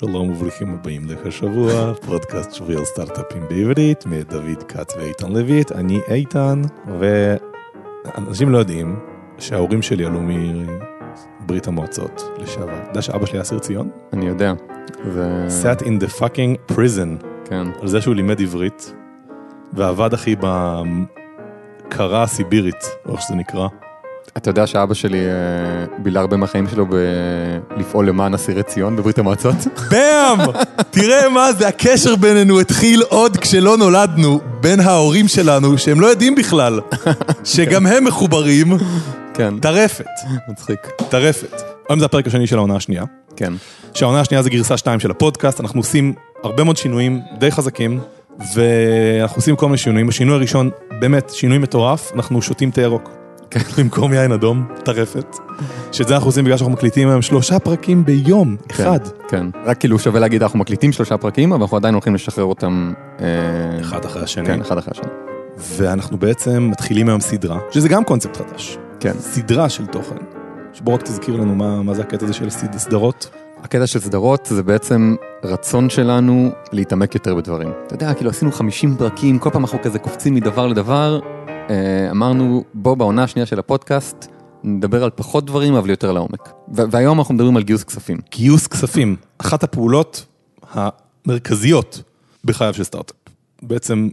שלום וברוכים הבאים לך השבוע, פודקאסט שבועי על סטארט-אפים בעברית, מדוד כץ ואיתן לויט, אני איתן, ואנשים לא יודעים שההורים שלי עלו מברית המועצות לשעבר. אתה יודע שאבא שלי היה אסיר ציון? אני יודע. זה... sat in the fucking prison, כן. על זה שהוא לימד עברית, ועבד אחי בקרה הסיבירית, או איך שזה נקרא. אתה יודע שאבא שלי אה, בילה הרבה מהחיים שלו בלפעול למען אסירי ציון בברית המועצות? באם! תראה מה זה, הקשר בינינו התחיל עוד כשלא נולדנו, בין ההורים שלנו, שהם לא יודעים בכלל, שגם הם מחוברים. כן. טרפת, מצחיק. טרפת. היום זה הפרק השני של העונה השנייה, כן. שהעונה השנייה זה גרסה 2 של הפודקאסט, אנחנו עושים הרבה מאוד שינויים די חזקים, ואנחנו עושים כל מיני שינויים. השינוי הראשון, באמת, שינוי מטורף, אנחנו שותים תה ירוק. כן. במקום יין אדום, טרפת. שאת זה אנחנו עושים בגלל שאנחנו מקליטים היום שלושה פרקים ביום, אחד. כן. רק כאילו שווה להגיד, אנחנו מקליטים שלושה פרקים, אבל אנחנו עדיין הולכים לשחרר אותם... אה, אחד אחרי השני. כן, אחד אחרי השני. ואנחנו בעצם מתחילים היום סדרה, שזה גם קונספט חדש. כן. סדרה של תוכן. שבוא רק תזכיר לנו מה, מה זה הקטע הזה של סד- סדרות. הקטע של סדרות זה בעצם רצון שלנו להתעמק יותר בדברים. אתה יודע, כאילו עשינו 50 פרקים, כל פעם אנחנו כזה קופצים מדבר לדבר. אה, אמרנו, בוא בעונה השנייה של הפודקאסט, נדבר על פחות דברים, אבל יותר לעומק. והיום אנחנו מדברים על גיוס כספים. גיוס כספים, אחת הפעולות המרכזיות בחייו של סטארט-אפ. בעצם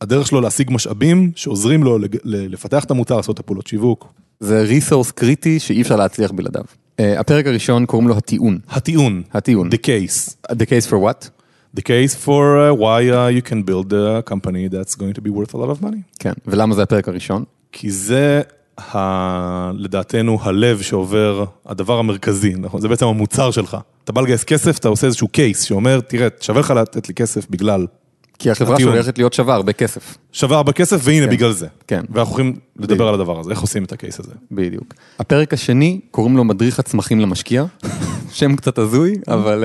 הדרך שלו להשיג משאבים שעוזרים לו לפתח את המוצר, לעשות את הפעולות שיווק. זה ריסורס קריטי שאי אפשר להצליח בלעדיו. אה, הפרק הראשון קוראים לו הטיעון. הטיעון, הטיעון. the case. The case for what? The case for uh, why uh, you can build a company that's going to be worth a lot of money. כן. ולמה זה הפרק הראשון? כי זה, ה... לדעתנו, הלב שעובר, הדבר המרכזי, נכון? זה בעצם המוצר שלך. אתה בא לגייס כסף, אתה עושה איזשהו קייס שאומר, תראה, שווה לך לתת לי כסף בגלל, כי החברה הטיעון. שהולכת להיות שווה הרבה כסף. שווה הרבה כסף, והנה כן. בגלל זה. כן. ואנחנו יכולים לדבר על הדבר הזה, איך עושים את הקייס הזה. בדיוק. הפרק השני, קוראים לו מדריך הצמחים למשקיע. שם קצת הזוי, אבל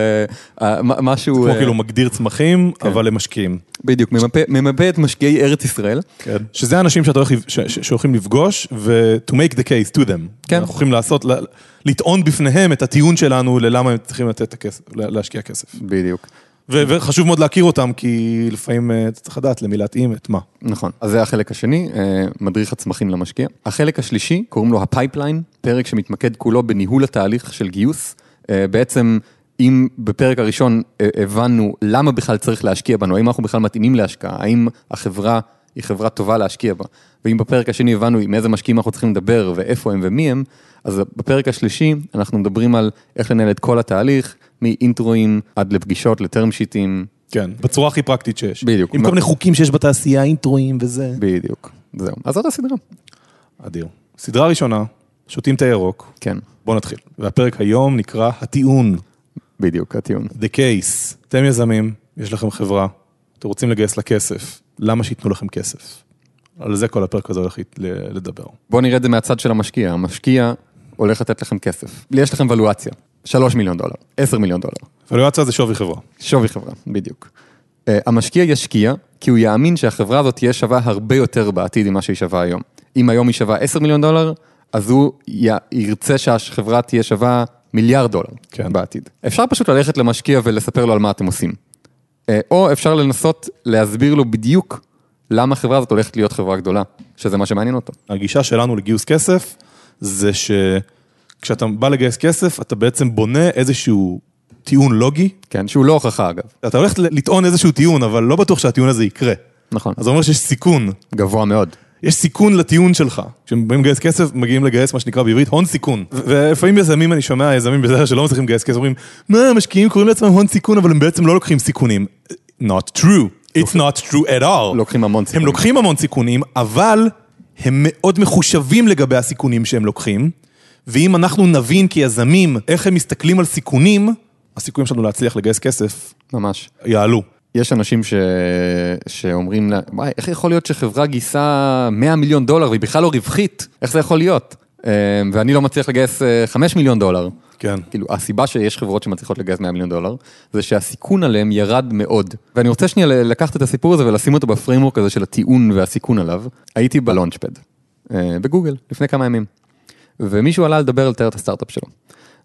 מה- משהו... כמו אה, כאילו מגדיר צמחים, אבל למשקיעים. בדיוק, ממפה, ממפה את משקיעי ארץ ישראל. כן. שזה האנשים שאתה הולך, שהולכים לפגוש, ו- to make the case to them. כן. אנחנו הולכים לעשות, לטעון בפניהם את הטיעון שלנו ללמה הם צריכים לתת את הכסף, לה- להשקיע כסף. בדיוק. וחשוב מאוד להכיר אותם, כי לפעמים אה, אתה צריך לדעת למי להתאים את מה. נכון. אז זה החלק השני, אה, מדריך הצמחים למשקיע. החלק השלישי, קוראים לו ה pipeline, פרק שמתמקד כולו בניהול התהליך של גיוס. אה, בעצם, אם בפרק הראשון הבנו למה בכלל צריך להשקיע בנו, האם אנחנו בכלל מתאימים להשקעה, האם החברה היא חברה טובה להשקיע בה, ואם בפרק השני הבנו עם איזה משקיעים אנחנו צריכים לדבר ואיפה הם ומי הם, אז בפרק השלישי אנחנו מדברים על איך לנהל את כל התהליך, מאינטרואים עד לפגישות, לטרם שיטים, כן. בצורה הכי פרקטית שיש. בדיוק. עם מה- כל מיני חוקים שיש בתעשייה, אינטרואים וזה. בדיוק. זהו. אז זאת הסדרה. אדיר. סדרה ראשונה, שותים תה ירוק. כן. בוא נתחיל. והפרק היום נקרא הטיעון, בדיוק, הטיעון. the case. אתם יזמים, יש לכם חברה, אתם רוצים לגייס לה כסף, למה שייתנו לכם כסף? על זה כל הפרק הזה הולך לדבר. בואו נראה את זה מהצד של המשקיע. המשקיע הולך לתת לכם כסף. יש לכם ולואציה. 3 מיליון דולר, 10 מיליון דולר. ולואציה זה שווי חברה. שווי חברה, בדיוק. Uh, המשקיע ישקיע כי הוא יאמין שהחברה הזאת תהיה שווה הרבה יותר בעתיד ממה שהיא שווה היום. אם היום היא שווה 10 מיליון דולר, אז הוא י... ירצה שהחברה תהיה שווה מיליארד דולר כן. בעתיד. אפשר פשוט ללכת למשקיע ולספר לו על מה אתם עושים. Uh, או אפשר לנסות להסביר לו בדיוק למה החברה הזאת הולכת להיות חברה גדולה, שזה מה שמעניין אותו. הגישה שלנו לגיוס כסף, זה שכשאתה בא לגייס כסף, אתה בעצם בונה איזשהו טיעון לוגי. כן, שהוא לא הוכחה אגב. אתה הולך לטעון איזשהו טיעון, אבל לא בטוח שהטיעון הזה יקרה. נכון. אז זה אומר שיש סיכון. גבוה מאוד. יש סיכון לטיעון שלך. כשהם באים לגייס כסף, מגיעים לגייס מה שנקרא בעברית הון סיכון. ולפעמים יזמים, אני שומע יזמים בזה שלא מצליחים לגייס כסף, אומרים, מה, המשקיעים קוראים לעצמם הון סיכון, אבל הם בעצם לא לוקחים סיכונים. Not true. It's not true at all. לוקחים המון הם סיכונים. לוקחים המון סיכונים, אבל הם מאוד מחושבים לגבי הסיכונים שהם לוקחים, ואם אנחנו נבין כיזמים איך הם מסתכלים על סיכונים, הסיכויים שלנו להצליח לגייס כסף ממש. יעלו. יש אנשים ש... שאומרים, לה, וואי, איך יכול להיות שחברה גייסה 100 מיליון דולר והיא בכלל לא רווחית? איך זה יכול להיות? אה, ואני לא מצליח לגייס אה, 5 מיליון דולר. כן. כאילו, הסיבה שיש חברות שמצליחות לגייס 100 מיליון דולר, זה שהסיכון עליהם ירד מאוד. ואני רוצה שנייה לקחת את הסיפור הזה ולשים אותו ב framework הזה של הטיעון והסיכון עליו. הייתי ב Launchpad, אה, בגוגל, לפני כמה ימים. ומישהו עלה לדבר על לתאר את הסטארט-אפ שלו.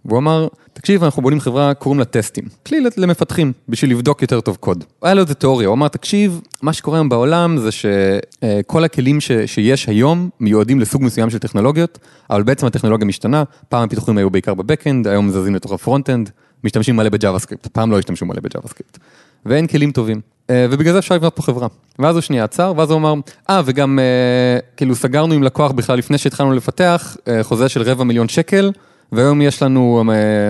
והוא אמר, תקשיב, אנחנו בונים חברה, קוראים לה Testim. כלי למפתחים, בשביל לבדוק יותר טוב קוד. היה לו איזה תיאוריה, הוא אמר, תקשיב, מה שקורה היום בעולם זה שכל הכלים ש, שיש היום מיועדים לסוג מסוים של טכנולוגיות, אבל בעצם הטכנולוגיה משתנה, פעם הפיתוחים היו בעיקר ב backend, היום זזים לתוך ה front-end, משתמשים מלא ב JavaScript, פעם לא השתמשו מלא ב JavaScript. ואין כלים טובים. אה, ובגלל זה אפשר לבנות פה חברה. ואז הוא שנייה עצר, ואז הוא אמר, אה, וגם אה, כאילו סגרנו עם לקוח בכלל לפני שהתחלנו לפתח, אה, חוזה של רבע מיליון שקל, והיום יש לנו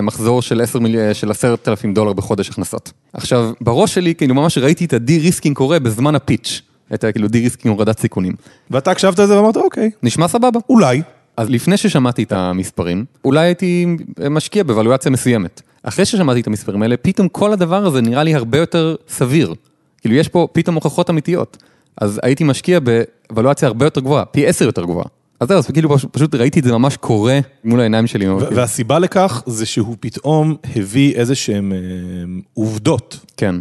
מחזור של 10 מיל... של 10,000 דולר בחודש הכנסות. עכשיו, בראש שלי, כאילו ממש ראיתי את ה de-risking קורה בזמן ה pitch, את כאילו די-ריסקינג הורדת סיכונים. ואתה הקשבת לזה ואמרת, אוקיי. נשמע סבבה. אולי. אז לפני ששמעתי את המספרים, אולי הייתי משקיע בוולואציה מסוימת. אחרי ששמעתי את המספרים האלה, פתאום כל הדבר הזה נראה לי הרבה יותר סביר. כאילו יש פה פתאום הוכחות אמיתיות. אז הייתי משקיע בוולואציה הרבה יותר גבוהה, פי עשר יותר גבוהה. אז זהו, אז כאילו פשוט ראיתי את זה ממש קורה מול העיניים שלי. והסיבה לכך זה שהוא פתאום הביא איזה שהם אה, עובדות. כן.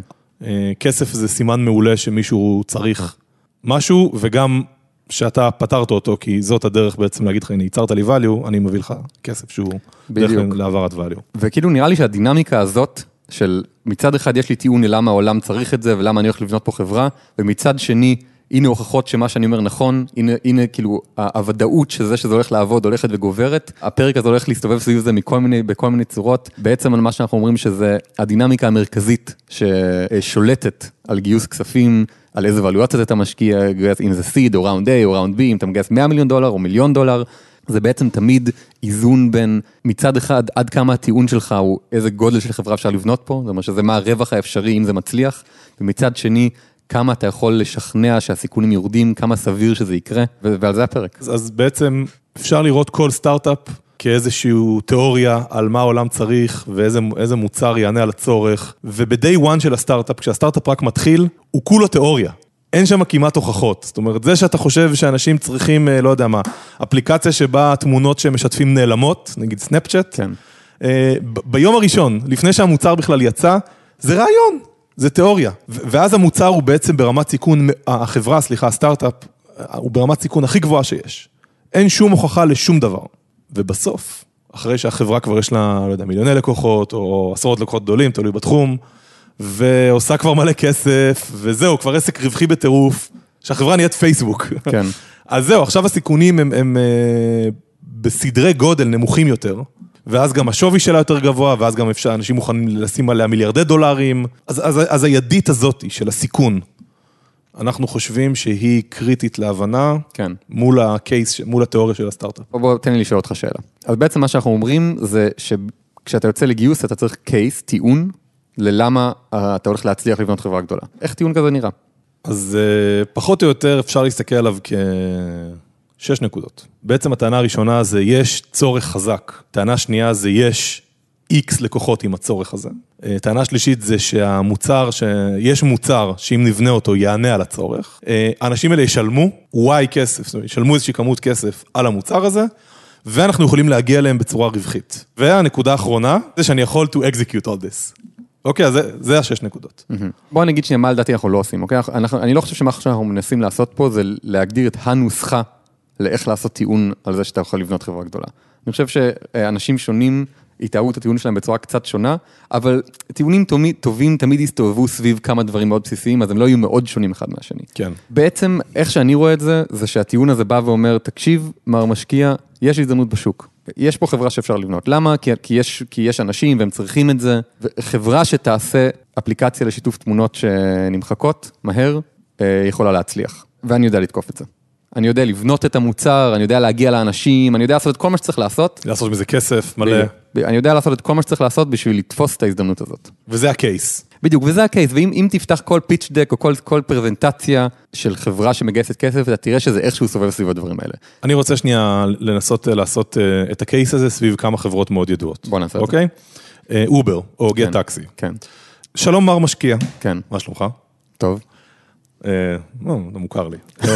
אה, כסף זה סימן מעולה שמישהו צריך משהו, וגם שאתה פתרת אותו, כי זאת הדרך בעצם להגיד לך, הנה, ייצרת לי value, אני מביא לך כסף שהוא דרך להעברת value. וכאילו נראה לי שהדינמיקה הזאת, של מצד אחד יש לי טיעון ללמה העולם צריך את זה ולמה אני הולך לבנות פה חברה, ומצד שני, הנה הוכחות שמה שאני אומר נכון, הנה, הנה כאילו הוודאות שזה שזה הולך לעבוד הולכת וגוברת, הפרק הזה הולך להסתובב סביב זה מכל מיני, בכל מיני צורות, בעצם על מה שאנחנו אומרים שזה הדינמיקה המרכזית ששולטת על גיוס כספים, על איזה ואלואציות אתה משקיע, אם זה סיד או ראונד A או ראונד B, אם אתה מגייס 100 מיליון דולר או מיליון דולר, זה בעצם תמיד איזון בין מצד אחד עד כמה הטיעון שלך הוא איזה גודל של חברה אפשר לבנות פה, זאת אומרת שזה מה הרווח האפשרי אם זה מצליח, ומצד שני כמה אתה יכול לשכנע שהסיכונים יורדים, כמה סביר שזה יקרה, ועל זה הפרק. אז, אז בעצם אפשר לראות כל סטארט-אפ כאיזושהי תיאוריה על מה העולם צריך ואיזה מוצר יענה על הצורך, וב-day one של הסטארט-אפ, כשהסטארט-אפ רק מתחיל, הוא כולו תיאוריה. אין שם כמעט הוכחות. זאת אומרת, זה שאתה חושב שאנשים צריכים, אה, לא יודע מה, אפליקציה שבה התמונות שהם משתפים נעלמות, נגיד סנאפצ'אט, כן. אה, ביום הראשון, לפני שהמוצר בכלל יצא, זה רעיון, זה תיאוריה. ואז המוצר הוא בעצם ברמת סיכון, החברה, סליחה, הסטארט-אפ, הוא ברמת סיכון הכי גבוהה שיש. אין שום הוכחה לשום דבר. ובסוף, אחרי שהחברה כבר יש לה, לא יודע, מיליוני לקוחות, או עשרות לקוחות גדולים, תלוי בתחום, ועושה כבר מלא כסף, וזהו, כבר עסק רווחי בטירוף, שהחברה נהיית פייסבוק. כן. אז זהו, עכשיו הסיכונים הם, הם אה, בסדרי גודל נמוכים יותר, ואז גם השווי שלה יותר גבוה, ואז גם אפשר, אנשים מוכנים לשים עליה מיליארדי דולרים. אז, אז, אז הידית הזאת של הסיכון, אנחנו חושבים שהיא קריטית להבנה, כן. מול הקייס, מול התיאוריה של הסטארט-אפ. בוא, בוא תן לי לשאול אותך שאלה. אז בעצם מה שאנחנו אומרים זה שכשאתה יוצא לגיוס אתה צריך קייס, טיעון, ללמה אתה הולך להצליח לבנות חברה גדולה. איך טיעון כזה נראה? אז אה, פחות או יותר אפשר להסתכל עליו כשש נקודות. בעצם הטענה הראשונה זה יש צורך חזק, טענה שנייה זה יש איקס לקוחות עם הצורך הזה. אה, טענה שלישית זה שהמוצר, שיש מוצר שאם נבנה אותו יענה על הצורך. אה, האנשים האלה ישלמו וואי כסף, זאת אומרת, ישלמו איזושהי כמות כסף על המוצר הזה. ואנחנו יכולים להגיע אליהם בצורה רווחית. והנקודה האחרונה, זה שאני יכול to execute all this. אוקיי, אז זה, זה השש נקודות. בוא נגיד שנייה מה לדעתי אנחנו לא עושים, אוקיי? אנחנו, אני לא חושב שמה שאנחנו מנסים לעשות פה זה להגדיר את הנוסחה לאיך לעשות טיעון על זה שאתה יכול לבנות חברה גדולה. אני חושב שאנשים שונים יטעו את הטיעון שלהם בצורה קצת שונה, אבל טיעונים תמיד, טובים תמיד יסתובבו סביב כמה דברים מאוד בסיסיים, אז הם לא יהיו מאוד שונים אחד מהשני. כן. בעצם, איך שאני רואה את זה, זה שהטיעון הזה בא ואומר, תקשיב, מר משקיע, יש הזדמנות בשוק. יש פה חברה שאפשר לבנות. למה? כי, כי, יש, כי יש אנשים והם צריכים את זה. חברה שתעשה אפליקציה לשיתוף תמונות שנמחקות מהר, אה, יכולה להצליח. ואני יודע לתקוף את זה. אני יודע לבנות את המוצר, אני יודע להגיע לאנשים, אני יודע לעשות את כל מה שצריך לעשות. לעשות מזה כסף מלא. אני יודע לעשות את כל מה שצריך לעשות בשביל לתפוס את ההזדמנות הזאת. וזה הקייס. בדיוק, וזה הקייס, ואם תפתח כל פיץ' דק או כל, כל פרזנטציה של חברה שמגייסת כסף, אתה תראה שזה איכשהו סובב סביב הדברים האלה. אני רוצה שנייה לנסות לעשות אה, את ה case הזה סביב כמה חברות מאוד ידועות. בוא נעשה אוקיי? את זה. אובר, או גט טקסי. כן. שלום מר משקיע. כן. מה שלומך? טוב. אה, לא, זה מוכר לי.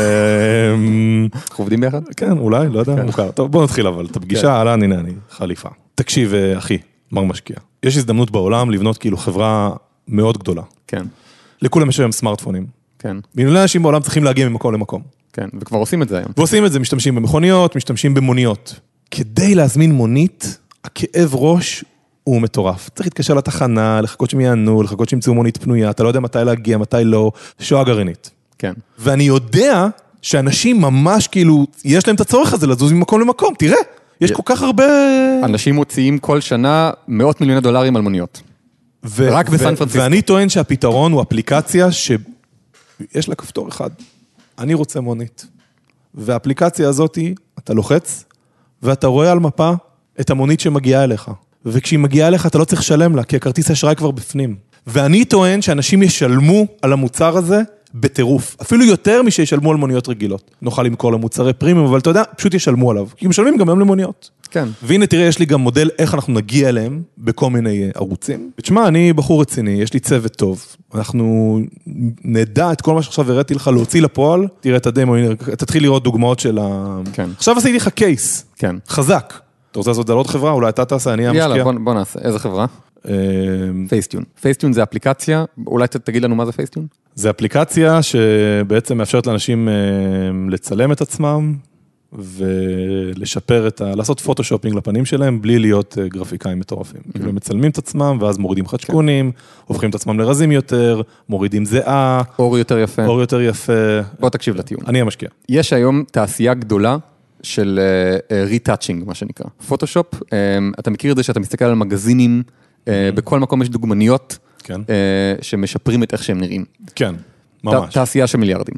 אנחנו עובדים ביחד? כן, אולי, לא יודע, מוכר. טוב, בוא נתחיל אבל, את הפגישה, כן. אהלן, הנה אני, חליפה. תקשיב, אה, אחי, מר משקיע. יש הזדמנות בעולם לבנות כאילו חברה מאוד גדולה. כן. לכולם יש היום סמארטפונים. כן. מיליוני אנשים בעולם צריכים להגיע ממקום למקום. כן, וכבר עושים את זה היום. ועושים את זה, משתמשים במכוניות, משתמשים במוניות. כדי להזמין מונית, הכאב ראש הוא מטורף. צריך להתקשר לתחנה, לחכות שהם יענו, לחכות שימצאו מונית פנויה, אתה לא יודע מתי להגיע, מתי לא, שואה גרעינית. כן. ואני יודע שאנשים ממש כאילו, יש להם את הצורך הזה לזוז ממקום למקום, תראה, יש כל כך הרבה... אנשים מוציאים כל שנה מאות מיליוני דולרים על מוניות. ו- רק ו- בסן פרנסיסקו. ואני טוען שהפתרון הוא אפליקציה שיש לה כפתור אחד, אני רוצה מונית. והאפליקציה הזאת, אתה לוחץ, ואתה רואה על מפה את המונית שמגיעה אליך. וכשהיא מגיעה אליך אתה לא צריך לשלם לה, כי הכרטיס אשראי כבר בפנים. ואני טוען שאנשים ישלמו על המוצר הזה בטירוף, אפילו יותר משישלמו על מוניות רגילות. נוכל למכור למוצרי פרימיום, אבל אתה יודע, פשוט ישלמו עליו, כי משלמים גם היום למוניות. כן. והנה תראה, יש לי גם מודל איך אנחנו נגיע אליהם בכל מיני אה, ערוצים. ותשמע, אני בחור רציני, יש לי צוות טוב, אנחנו נדע את כל מה שעכשיו הראיתי לך להוציא לפועל, תראה את הדמו, תתחיל לראות דוגמאות של ה... כן. עכשיו עשיתי לך case, כן. חזק. אתה רוצה לעשות את זה על עוד חברה? אולי אתה תעשה, אני המשקיע. יאללה, בוא, בוא נעשה. איזה חברה? Facetune. Facetune זה אפליקציה, אולי תגיד לנו מה זה Facetune? זה אפליקציה שבעצם מאפשרת לאנשים אה, לצלם את עצמם ולשפר את ה... לעשות photoshopping לפנים שלהם בלי להיות אה, גרפיקאים מטורפים. כאילו הם מצלמים את עצמם ואז מורידים חצ'קונים, הופכים את עצמם לרזים יותר, מורידים זיעה, עור יותר יפה. עור יותר יפה. בוא תקשיב לטיעון. אני המשקיע. יש היום תעשייה גדולה של retouching, מה שנקרא. פוטושופ, אה, אתה מכיר את זה שאתה מסתכל על מגזינים, אה, בכל מקום יש דוגמניות כן. אה, שמשפרים את איך שהם נראים. כן, ת- ממש. תעשייה של מיליארדים.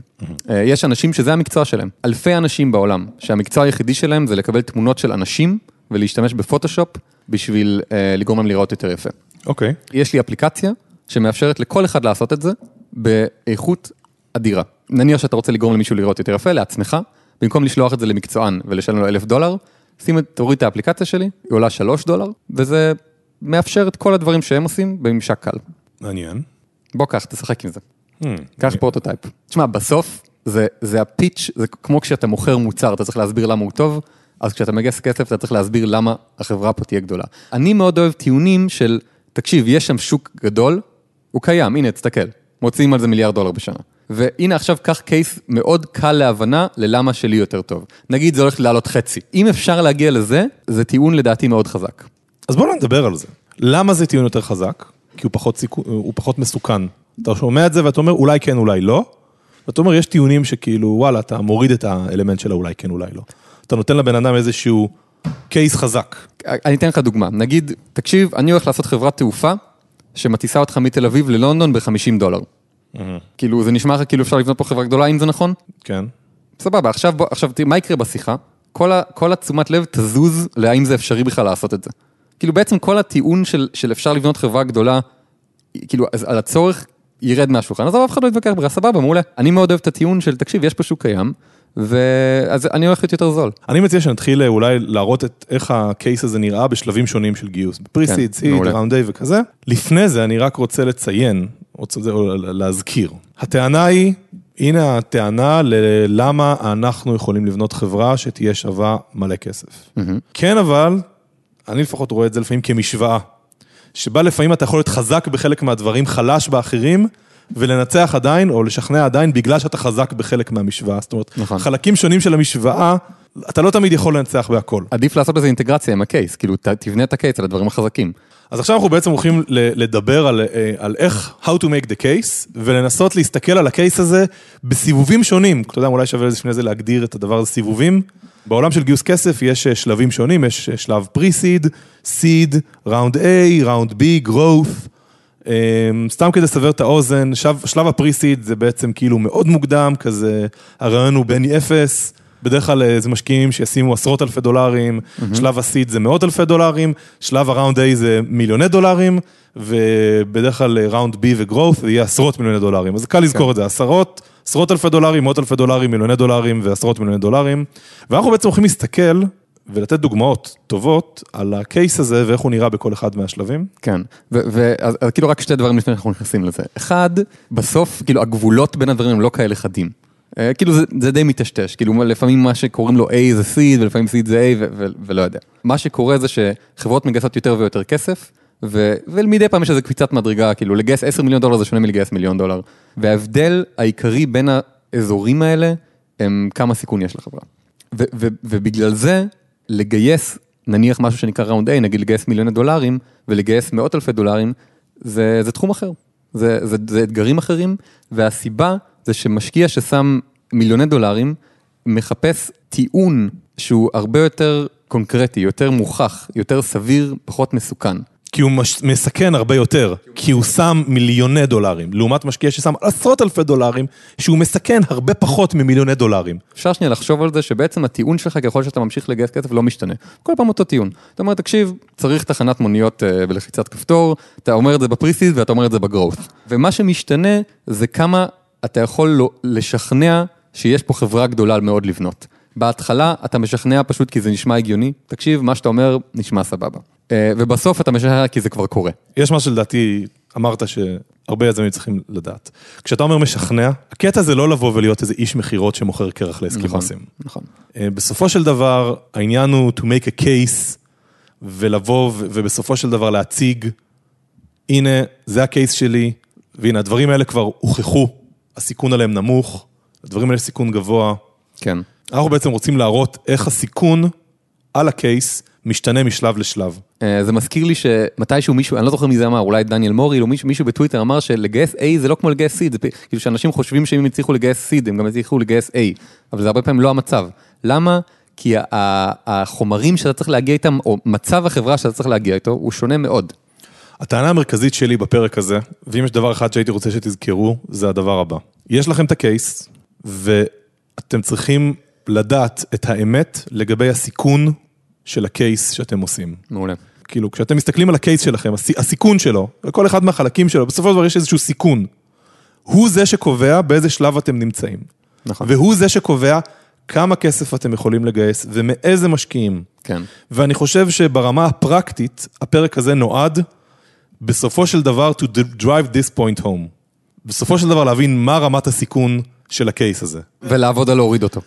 אה, יש אנשים שזה המקצוע שלהם. אלפי אנשים בעולם, שהמקצוע היחידי שלהם זה לקבל תמונות של אנשים ולהשתמש בפוטושופ בשביל אה, לגרום להם לראות יותר יפה. אוקיי. יש לי אפליקציה שמאפשרת לכל אחד לעשות את זה באיכות אדירה. נניח שאתה רוצה לגרום למישהו לראות יותר יפה, לעצמך, במקום לשלוח את זה למקצוען ולשלם לו אלף דולר, שים את, תוריד את האפליקציה שלי, היא עולה שלוש דולר, וזה מאפשר את כל הדברים שהם עושים בממשק קל. מעניין. בוא קח, תשחק עם זה. Hmm, קח prototype. תשמע, בסוף זה, זה ה pitch, זה כמו כשאתה מוכר מוצר, אתה צריך להסביר למה הוא טוב, אז כשאתה מגייס כסף אתה צריך להסביר למה החברה פה תהיה גדולה. אני מאוד אוהב טיעונים של, תקשיב, יש שם שוק גדול, הוא קיים, הנה, תסתכל, מוציאים על זה מיליארד דולר בשנה. והנה עכשיו קח קייס מאוד קל להבנה ללמה שלי יותר טוב. נגיד זה הולך לעלות חצי. אם אפשר להגיע לזה, זה טיעון לדעתי מאוד חזק. אז בואו נדבר על זה. למה זה טיעון יותר חזק? כי הוא פחות, סיכו... הוא פחות מסוכן. אתה שומע את זה ואתה אומר אולי כן, אולי לא. ואתה אומר, יש טיעונים שכאילו, וואלה, אתה מוריד את האלמנט של האולי כן, אולי לא. אתה נותן לבן אדם איזשהו קייס חזק. אני אתן לך דוגמה, נגיד, תקשיב, אני הולך לעשות חברת תעופה שמטיסה אותך מתל אביב ללונדון ב-50 דולר. כאילו, זה נשמע לך כאילו אפשר לבנות פה חברה גדולה, אם זה נכון? כן. סבבה, עכשיו, בוא, עכשיו תראה, מה יקרה בשיחה? כל, ה, כל התשומת לב תזוז להאם זה אפשרי בכלל לעשות את זה. כאילו בעצם כל הטיעון של, של אפשר לבנות חברה גדולה, כאילו, אז על הצורך ירד מהשולחן, אז אף אחד לא יתווכח בכלל, סבבה, מעולה. אני מאוד אוהב את הטיעון של, תקשיב, יש פה שוק קיים, ואז אני הולך להיות יותר זול. אני מציע שנתחיל אה, אולי להראות את איך הקייס הזה נראה בשלבים שונים של גיוס. בפריסיד, סיד. ראונד איי וכזה. לפני זה אני רק רוצה לציין, להזכיר. הטענה היא, הנה הטענה ללמה אנחנו יכולים לבנות חברה שתהיה שווה מלא כסף. כן, אבל, אני לפחות רואה את זה לפעמים כמשוואה. שבה לפעמים אתה יכול להיות חזק בחלק מהדברים, חלש באחרים, ולנצח עדיין, או לשכנע עדיין, בגלל שאתה חזק בחלק מהמשוואה. זאת אומרת, נכון. חלקים שונים של המשוואה, אתה לא תמיד יכול לנצח בהכל. עדיף לעשות בזה אינטגרציה עם הקייס, כאילו תבנה את הקייס על הדברים החזקים. אז עכשיו אנחנו בעצם הולכים לדבר על, אה, על איך, how to make the case, ולנסות להסתכל על הקייס הזה בסיבובים שונים. אתה יודע, אולי שווה לפני זה להגדיר את הדבר הזה סיבובים. בעולם של גיוס כסף יש אה, שלבים שונים, יש אה, שלב pre-seed, seed, round A, round B, growth. אה, סתם כדי לסבר את האוזן, שלב, שלב הפרי-סיד זה בעצם כאילו מאוד מוקדם, כזה הרעיון הוא בין אפס, בדרך כלל אה, זה משקיעים שישימו עשרות אלפי דולרים, שלב הסיד זה מאות אלפי דולרים, שלב הראונד A זה מיליוני דולרים, ובדרך כלל ראונד B וגרואות זה יהיה עשרות מיליוני דולרים. אז קל לזכור את זה, עשרות, עשרות אלפי דולרים, מאות אלפי דולרים, מיליוני דולרים ועשרות מיליוני דולרים. ואנחנו בעצם הולכים להסתכל ולתת דוגמאות טובות על הקייס הזה ואיך הוא נראה בכל אחד מהשלבים. כן, ואז כאילו רק שתי דברים לפני שאנחנו נכנסים לזה. אחד, בסוף, כאילו הגבולות בין הדברים הם לא כאלה חדים. אה, כאילו זה, די מטשטש, כאילו לפעמים מה שקוראים לו A זה seed ולפעמים seed זה A ולא יודע. מה שקורה זה שחברות מגייסות יותר ויותר כסף, ומדי פעם יש איזה קפיצת מדרגה, כאילו לגייס 10 מיליון דולר זה שונה מלגייס מיליון דולר. וההבדל העיקרי בין האזורים האלה, הם כמה סיכון יש לחברה. ובגלל זה, לגייס נניח משהו שנקרא ראונד A, נגיד לגייס מיליוני דולרים ולגייס מאות אלפי דולרים, זה, תחום אחר. זה אתגרים אחרים, והסיבה זה שמשקיע ששם מיליוני דולרים, מחפש טיעון שהוא הרבה יותר קונקרטי, יותר מוכח, יותר סביר, פחות מסוכן. כי הוא מש... מסכן הרבה יותר, כי הוא שם מיליוני דולרים, לעומת משקיע ששם עשרות אלפי דולרים, שהוא מסכן הרבה פחות ממיליוני דולרים. אפשר שנייה לחשוב על זה שבעצם הטיעון שלך ככל שאתה ממשיך לגייס כסף לא משתנה. כל פעם אותו טיעון. אתה אומר, תקשיב, צריך תחנת מוניות אה, בלחיצת כפתור, אתה אומר את זה בפריסיד ואתה אומר את זה בגרואות. ומה שמשתנה זה כמה אתה יכול לא- לשכנע שיש פה חברה גדולה מאוד לבנות. בהתחלה אתה משכנע פשוט כי זה נשמע הגיוני, תקשיב, מה שאתה אומר נשמע סבבה. אה, ובסוף אתה משכנע כי זה כבר קורה. יש מה שלדעתי אמרת שהרבה יזמים צריכים לדעת. כשאתה אומר משכנע, הקטע זה לא לבוא ולהיות איזה איש מכירות שמוכר קרח נכון, לאסקימוסים. נכון. אה, בסופו של דבר, העניין הוא to make a case, ולבוא ובסופו של דבר להציג, הנה, זה הקייס שלי, והנה, הדברים האלה כבר הוכחו, הסיכון עליהם נמוך, הדברים האלה סיכון גבוה. כן. אנחנו בעצם רוצים להראות איך הסיכון על הקייס משתנה משלב לשלב. אה, זה מזכיר לי שמתישהו מישהו, אני לא זוכר מי זה אמר, אולי דניאל מורי, או מישהו, מישהו בטוויטר אמר שלגייס A זה לא כמו לגייס C, זה כאילו שאנשים חושבים שאם הם הצליחו לגייס C, הם גם הצליחו לגייס A, אבל זה הרבה פעמים לא המצב. למה? כי החומרים שאתה צריך להגיע איתם, או מצב החברה שאתה צריך להגיע איתו, הוא שונה מאוד. הטענה המרכזית שלי בפרק הזה, ואם יש דבר אחד שהייתי רוצה שתזכרו, זה הדבר הבא. יש לכם את הקייס, ואתם צריכים לדעת את האמת לגבי הסיכון של הקייס שאתם עושים. מעולה. כאילו, כשאתם מסתכלים על הקייס שלכם, הס- הסיכון שלו, וכל אחד מהחלקים שלו, בסופו של דבר יש איזשהו סיכון. הוא זה שקובע באיזה שלב אתם נמצאים. נכון. והוא זה שקובע כמה כסף אתם יכולים לגייס ומאיזה משקיעים. כן. ואני חושב שברמה הפרקטית, הפרק הזה נועד בסופו של דבר to drive this point home. בסופו של דבר להבין מה רמת הסיכון של הקייס הזה. ולעבוד על להוריד אותו.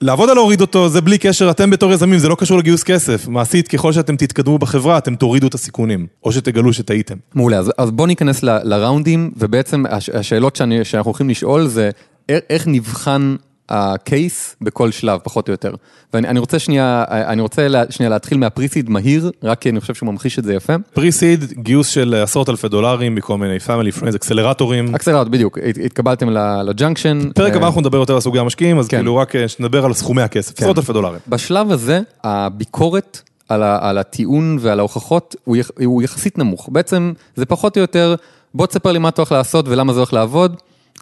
לעבוד על להוריד אותו זה בלי קשר, אתם בתור יזמים, זה לא קשור לגיוס כסף. מעשית, ככל שאתם תתקדמו בחברה, אתם תורידו את הסיכונים, או שתגלו שטעיתם. מעולה, אז, אז בוא ניכנס ל, לראונדים, ובעצם הש, השאלות שאני, שאנחנו הולכים לשאול זה איך נבחן הקייס בכל שלב, פחות או יותר. ואני אני רוצה שנייה, אני רוצה לה, שנייה להתחיל מהפריסיד מהיר, רק כי אני חושב שהוא ממחיש את זה יפה. pre-seed, גיוס של עשרות אלפי דולרים מכל מיני family friends, אקסלרטורים. accelerat-, בדיוק, הת- התקבלתם ל Junction. פרק אה, הבא אנחנו נדבר יותר על סוגי המשקיעים, אז כן. כאילו רק אה, שנדבר על סכומי הכסף, עשרות אלפי דולרים. בשלב הזה, הביקורת על, ה, על הטיעון ועל ההוכחות הוא, יח, הוא יחסית נמוך. בעצם זה פחות או יותר, בוא תספר לי מה אתה הולך לעשות ולמה זה הולך לעבוד.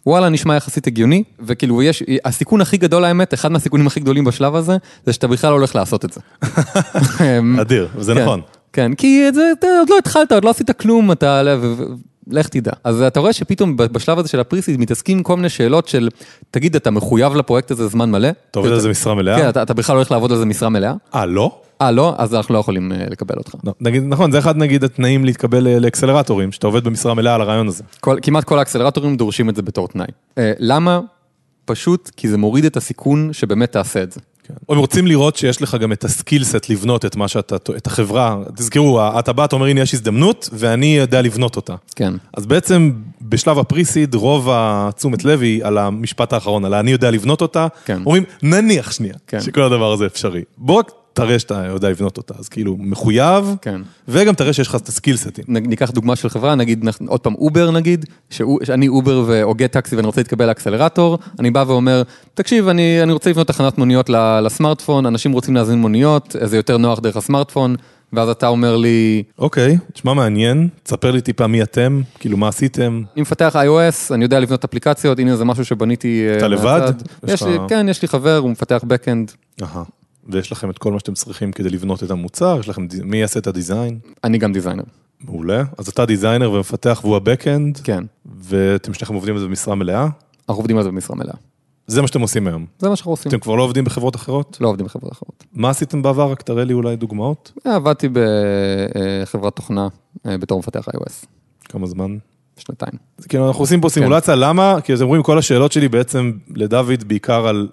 וואלה, נשמע יחסית הגיוני, וכאילו יש, הסיכון הכי גדול האמת, אחד מהסיכונים הכי גדולים בשלב הזה, זה שאתה בכלל הולך לעשות את זה. אדיר, וזה כן, נכון. כן, כי זה, אתה עוד לא התחלת, עוד לא עשית כלום, אתה, לך תדע. אז אתה רואה שפתאום בשלב הזה של הפריסיד מתעסקים עם כל מיני שאלות של, תגיד, אתה מחויב לפרויקט הזה זמן מלא? אתה עובד על זה משרה מלאה? כן, אתה, אתה בכלל הולך לעבוד על זה משרה מלאה? אה, לא? אה, לא? אז אנחנו לא יכולים אה, לקבל אותך. לא, נגיד, נכון, זה אחד נגיד התנאים להתקבל אה, לאקסלרטורים, שאתה עובד במשרה מלאה על הרעיון הזה. כל, כמעט כל האקסלרטורים דורשים את זה בתור תנאי. אה, למה? פשוט כי זה מוריד את הסיכון שבאמת תעשה את זה. כן. הם רוצים לראות שיש לך גם את ה skillset לבנות את מה שאתה, את החברה. תזכרו, אתה בא, אתה אומר, הנה יש הזדמנות, ואני יודע לבנות אותה. כן. אז בעצם בשלב ה pre-seed, רוב התשומת לב היא על המשפט האחרון, על אני יודע לבנות אותה. כן. אומרים, נניח שנייה, כן. שכל הדבר הזה אפשרי. בוא רק תראה שאתה יודע לבנות אותה, אז כאילו מחויב, כן. וגם תראה שיש לך את ה skillset ים. ניקח דוגמה של חברה, נגיד, עוד פעם, אובר נגיד, שאני אובר או גט טקסי ואני רוצה להתקבל לאקסלרטור, אני בא ואומר, תקשיב, אני, אני רוצה לבנות תחנת מוניות לסמארטפון, אנשים רוצים להזמין מוניות, זה יותר נוח דרך הסמארטפון, ואז אתה אומר לי, אוקיי, תשמע מעניין, תספר לי טיפה מי אתם, כאילו מה עשיתם. אני מפתח iOS, אני יודע לבנות אפליקציות, הנה זה משהו שבניתי... אה, אתה לבד? מהצד." יש יש לי, לך- כן, יש לי חבר, הוא מפתח backend. אהה. ויש לכם את כל מה שאתם צריכים כדי לבנות את המוצר, יש לכם, מי יעשה את ה design? אני גם designer, מעולה. אז אתה designer ומפתח והוא ה backend, כן. ואתם שניכם עובדים על זה במשרה מלאה? אנחנו עובדים על זה במשרה מלאה. זה מה שאתם עושים היום. זה מה שאנחנו עושים. אתם כבר לא עובדים בחברות אחרות? לא עובדים בחברות אחרות. מה עשיתם בעבר? רק תראה לי אולי דוגמאות. אה, עבדתי בחברת תוכנה אה, בתור מפתח iOS, כמה זמן? שנתיים. כאילו אנחנו עושים פה סימולציה, למה? כי אתם רואים כל השאלות שלי בעצם לדוד בעיקר על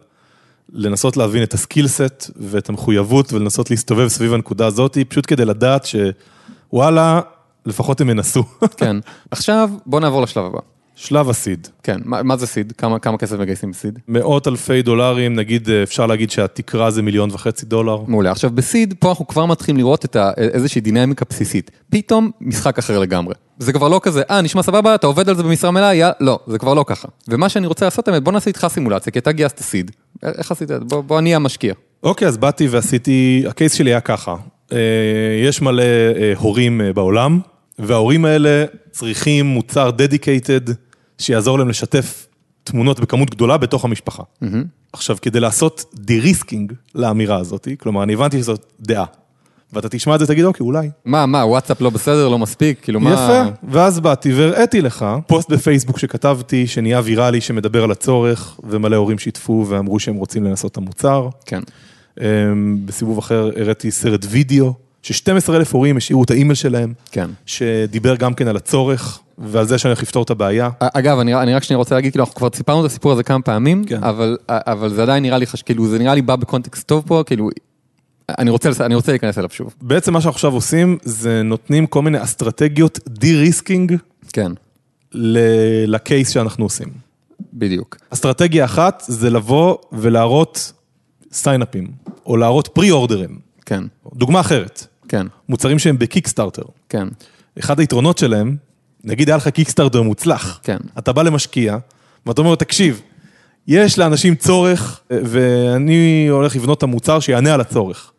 לנסות להבין את ה skillset ואת המחויבות ולנסות להסתובב סביב הנקודה הזאת, פשוט כדי לדעת שוואלה, לפחות הם ינסו. כן. עכשיו, בוא נעבור לשלב הבא. שלב הסיד. כן, מה, מה זה סיד? כמה, כמה כסף מגייסים בסיד? מאות אלפי דולרים, נגיד, אה, אפשר להגיד שהתקרה זה מיליון וחצי דולר. מעולה. עכשיו בסיד, פה אנחנו כבר מתחילים לראות את ה, איזושהי דינמיקה בסיסית. פתאום משחק אחר לגמרי. זה כבר לא כזה, אה, נשמע סבבה, אתה עובד על זה במשרה מלאה, יא, לא, זה כבר לא ככה. ומה שאני רוצה לעשות, האמת, בוא נעשה איתך סימולציה, כי אתה גייסת סיד. איך עשית? בוא, בוא אני המשקיע. אוקיי, אז באתי ועשיתי, הקייס שלי היה ככה. אה, יש מלא אה, הורים בעולם, וההורים האלה צריכים מוצר dedicated שיעזור להם לשתף תמונות בכמות גדולה בתוך המשפחה. עכשיו, כדי לעשות de-risking לאמירה הזאת, כלומר, אני הבנתי שזאת דעה. ואתה תשמע את זה, תגיד, אוקיי, אולי. מה, מה, וואטסאפ לא בסדר, לא מספיק? כאילו מה... יפה, ואז באתי והראיתי לך פוסט בפייסבוק שכתבתי, שנהיה ויראלי, שמדבר על הצורך, ומלא הורים שיתפו ואמרו שהם רוצים לנסות את המוצר. כן. אמ, בסיבוב אחר הראיתי סרט וידאו, ש-12 אלף הורים השאירו את האימייל שלהם, כן. שדיבר גם כן על הצורך, ועל זה שאני הולך לפתור את הבעיה. אגב, אני, אני רק שנייה רוצה להגיד, כאילו, אנחנו כבר סיפרנו את הסיפור הזה כמה פעמים, כן. אבל, אבל זה עדיין נראה לי, כאילו, זה נראה לי בא בקונטקסט טוב פה, כאילו, אני רוצה, אני רוצה להיכנס אליו שוב. בעצם מה שאנחנו עכשיו עושים, זה נותנים כל מיני אסטרטגיות de-risking כן, ל- ל case שאנחנו עושים. בדיוק. אסטרטגיה אחת זה לבוא ולהראות sign-upים, או להראות pre-orderים. כן, דוגמה אחרת, כן, מוצרים שהם בקיקסטארטר. כן, אחד היתרונות שלהם, נגיד היה לך קיקסטארטר מוצלח, כן. אתה בא למשקיע, ואתה אומר לו, תקשיב, יש לאנשים צורך, ואני הולך לבנות את המוצר שיענה על הצורך.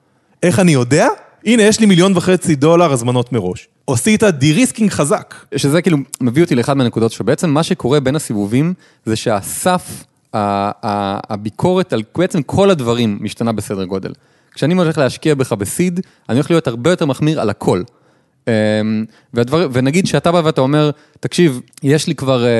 איך אני יודע? הנה, יש לי מיליון וחצי דולר הזמנות מראש. עשית de-risking חזק. שזה כאילו מביא אותי לאחד מהנקודות שבעצם מה שקורה בין הסיבובים, זה שהסף, הביקורת על בעצם כל הדברים משתנה בסדר גודל. כשאני הולך להשקיע בך בסיד, אני הולך להיות הרבה יותר מחמיר על הכל. אמ, והדבר, ונגיד שאתה בא ואתה אומר, תקשיב, יש לי כבר אה,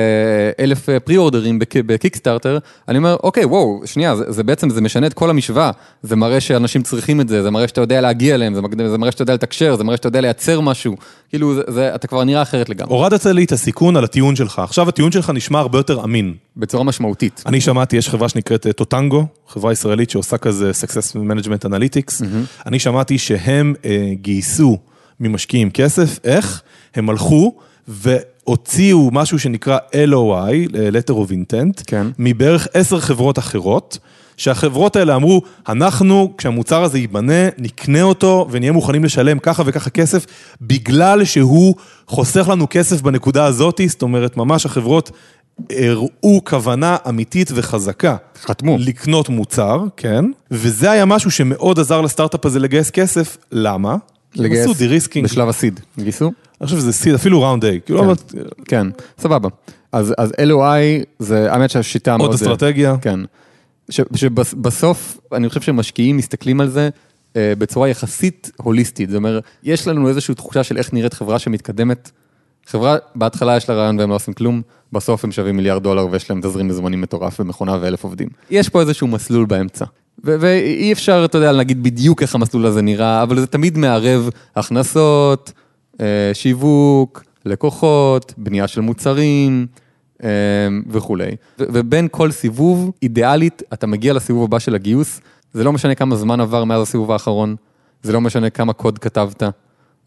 אלף פרי-אורדרים בק- בקיקסטארטר, אני אומר, אוקיי, וואו, שנייה, זה, זה בעצם, זה משנה את כל המשוואה, זה מראה שאנשים צריכים את זה, זה מראה שאתה יודע להגיע אליהם, זה, זה מראה שאתה יודע לתקשר, זה מראה שאתה יודע לייצר משהו, כאילו, זה, זה, אתה כבר נראה אחרת לגמרי, הורדת לי את הסיכון על הטיעון שלך. עכשיו הטיעון שלך נשמע הרבה יותר אמין. בצורה משמעותית. אני שמעתי, יש חברה שנקראת אה, טוטנגו, חברה ישראלית שעושה כזה Success Management Analytics. אני שמעתי שהם אה, גייסו ממשקיעים כסף, איך? הם הלכו והוציאו משהו שנקרא LOI, letter of intent, כן. מבערך עשר חברות אחרות. שהחברות האלה אמרו, אנחנו, כשהמוצר הזה ייבנה, נקנה אותו ונהיה מוכנים לשלם ככה וככה כסף, בגלל שהוא חוסך לנו כסף בנקודה הזאת, זאת אומרת, ממש החברות הראו כוונה אמיתית וחזקה. חתמו. לקנות מוצר, כן, וזה היה משהו שמאוד עזר לסטארט-אפ הזה לגייס כסף, למה? הם לגייס de-risking, בשלב ה seed, גייסו? אני חושב שזה seed, אפילו round A, כאילו, כן. אבל- כן, סבבה. אז, אז LOI זה, האמת שהשיטה מאוד... עוד אסטרטגיה. כן. ש- שבסוף, אני חושב שמשקיעים מסתכלים על זה אה, בצורה יחסית הוליסטית. זאת אומרת, יש לנו איזושהי תחושה של איך נראית חברה שמתקדמת. חברה, בהתחלה יש לה רעיון והם לא עושים כלום, בסוף הם שווים מיליארד דולר ויש להם תזרים מזומנים מטורף ומכונה ואלף עובדים. יש פה איזשהו מסלול באמצע. ואי אפשר, אתה יודע, להגיד בדיוק איך המסלול הזה נראה, אבל זה תמיד מערב הכנסות, אה, שיווק, לקוחות, בנייה של מוצרים אה, וכולי. ובין כל סיבוב, אידיאלית, אתה מגיע לסיבוב הבא של הגיוס, זה לא משנה כמה זמן עבר מאז הסיבוב האחרון, זה לא משנה כמה קוד כתבת,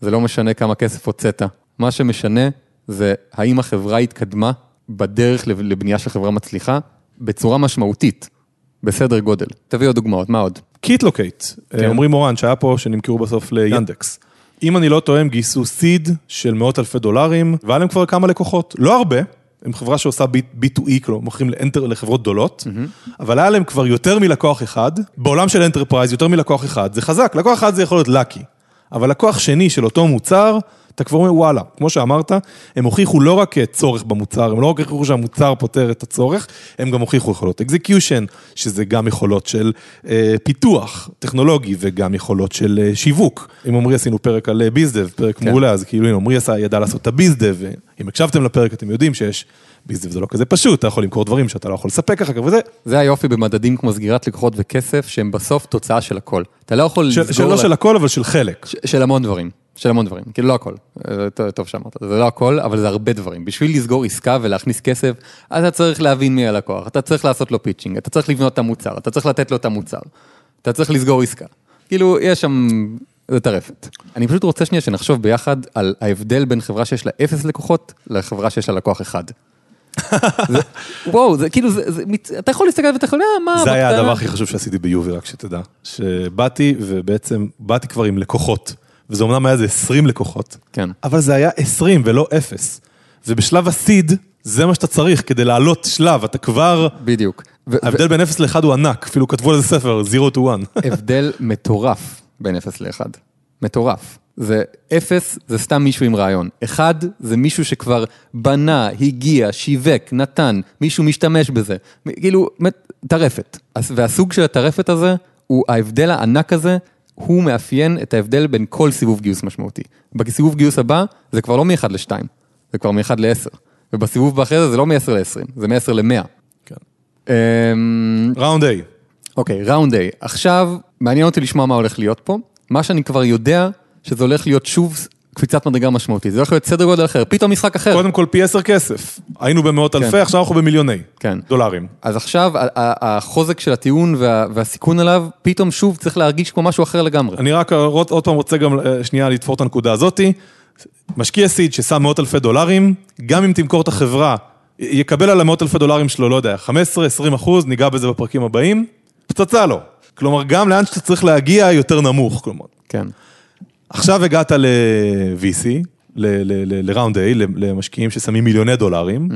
זה לא משנה כמה כסף הוצאת. מה שמשנה זה האם החברה התקדמה בדרך לב- לבנייה של חברה מצליחה בצורה משמעותית, בסדר גודל. תביא עוד דוגמאות, מה עוד? קיטלוקייט, כן. עמרי מורן שהיה פה, שנמכרו בסוף ליאנדקס. אם אני לא טועה, הם גייסו seed של מאות אלפי דולרים, והיה להם כבר כמה לקוחות. לא הרבה, הם חברה שעושה B2E, כלומר, מוכרים ל enter, לחברות גדולות, אבל היה להם כבר יותר מלקוח אחד, בעולם של enterprise, יותר מלקוח אחד, זה חזק, לקוח אחד זה יכול להיות lucky, אבל לקוח שני של אותו מוצר, אתה כבר אומר וואלה, כמו שאמרת, הם הוכיחו לא רק צורך במוצר, הם לא רק הוכיחו שהמוצר פותר את הצורך, הם גם הוכיחו יכולות execution, שזה גם יכולות של אה, פיתוח טכנולוגי וגם יכולות של אה, שיווק. עם עמרי עשינו פרק על אה, bizdev, פרק כן. מעולה, אז כאילו הנה עמרי ידע לעשות את ה bizdev, ואם הקשבתם לפרק אתם יודעים שיש, bizdev זה לא כזה פשוט, אתה יכול למכור דברים שאתה לא יכול לספק אחר כך וזה, זה היופי במדדים כמו סגירת לקוחות וכסף, שהם בסוף תוצאה של הכל. אתה לא יכול של, לסגור... שלא לה- של הכל אבל של חלק. ש- של המון דברים, של המון דברים, כאילו לא הכל, אה, טוב- שאמרת, זה לא הכל, אבל זה הרבה דברים. בשביל לסגור עסקה ולהכניס כסף, אתה צריך להבין מי הלקוח, אתה צריך לעשות לו pitching, אתה צריך לבנות את המוצר, אתה צריך לתת לו את המוצר, אתה צריך לסגור עסקה. כאילו, יש שם, זה טרפת. אני פשוט רוצה שנייה שנחשוב ביחד על ההבדל בין חברה שיש לה אפס לקוחות, לחברה שיש לה לקוח אחד. זה- וואו, זה כאילו, זה- זה אתה יכול להסתכל ואתה יכול, אה, מה, זה היה בקטנה?" הדבר הכי חשוב שעשיתי ביובי, רק שתדע. שבאתי, ובעצם באתי כבר עם לקוחות. וזה אומנם היה איזה 20 לקוחות, כן. אבל זה היה 20 ולא 0. ובשלב הסיד, זה מה שאתה צריך כדי לעלות שלב, אתה כבר... בדיוק. ההבדל בין 0 ל-1 הוא ענק, אפילו כתבו על זה ספר, 0 to 1. הבדל מטורף בין 0 ל-1. מטורף. זה 0 זה סתם מישהו עם רעיון. 1 זה מישהו שכבר בנה, הגיע, שיווק, נתן, מישהו משתמש בזה. כאילו, טרפת. והסוג של הטרפת הזה, הוא ההבדל הענק הזה, הוא מאפיין את ההבדל בין כל סיבוב גיוס משמעותי. בסיבוב גיוס הבא, זה כבר לא מ-1 ל-2, זה כבר מ-1 ל-10. ובסיבוב אחרי זה, זה לא מ-10 ל-20, זה מ-10 ל-100. כן. אמ, ראונד A. אוקיי, ראונד A. עכשיו, מעניין אותי לשמוע מה הולך להיות פה. מה שאני כבר יודע, שזה הולך להיות שוב קפיצת מדרגה משמעותית. זה הולך להיות סדר גודל אחר, פתאום משחק אחר. קודם כל פי 10 כסף. היינו במאות אלפי, עכשיו אנחנו במיליוני כן. דולרים. אז עכשיו, החוזק של הטיעון וה, והסיכון עליו, פתאום שוב צריך להרגיש כמו משהו אחר לגמרי. אני רק עוד, עוד פעם רוצה גם אה, שנייה לתפור את הנקודה הזאתי. משקיע סיד ששם מאות אלפי דולרים, גם אם תמכור את החברה, יקבל על המאות אלפי דולרים שלו, לא יודע, 15-20 אחוז, ניגע בזה בפרקים הבאים, פצצה לו. כלומר, גם לאן שאתה צריך להגיע יותר נמוך, כלומר. כן, עכשיו הגעת ל-VC, ל-Round A, למשקיעים ששמים מיליוני דולרים,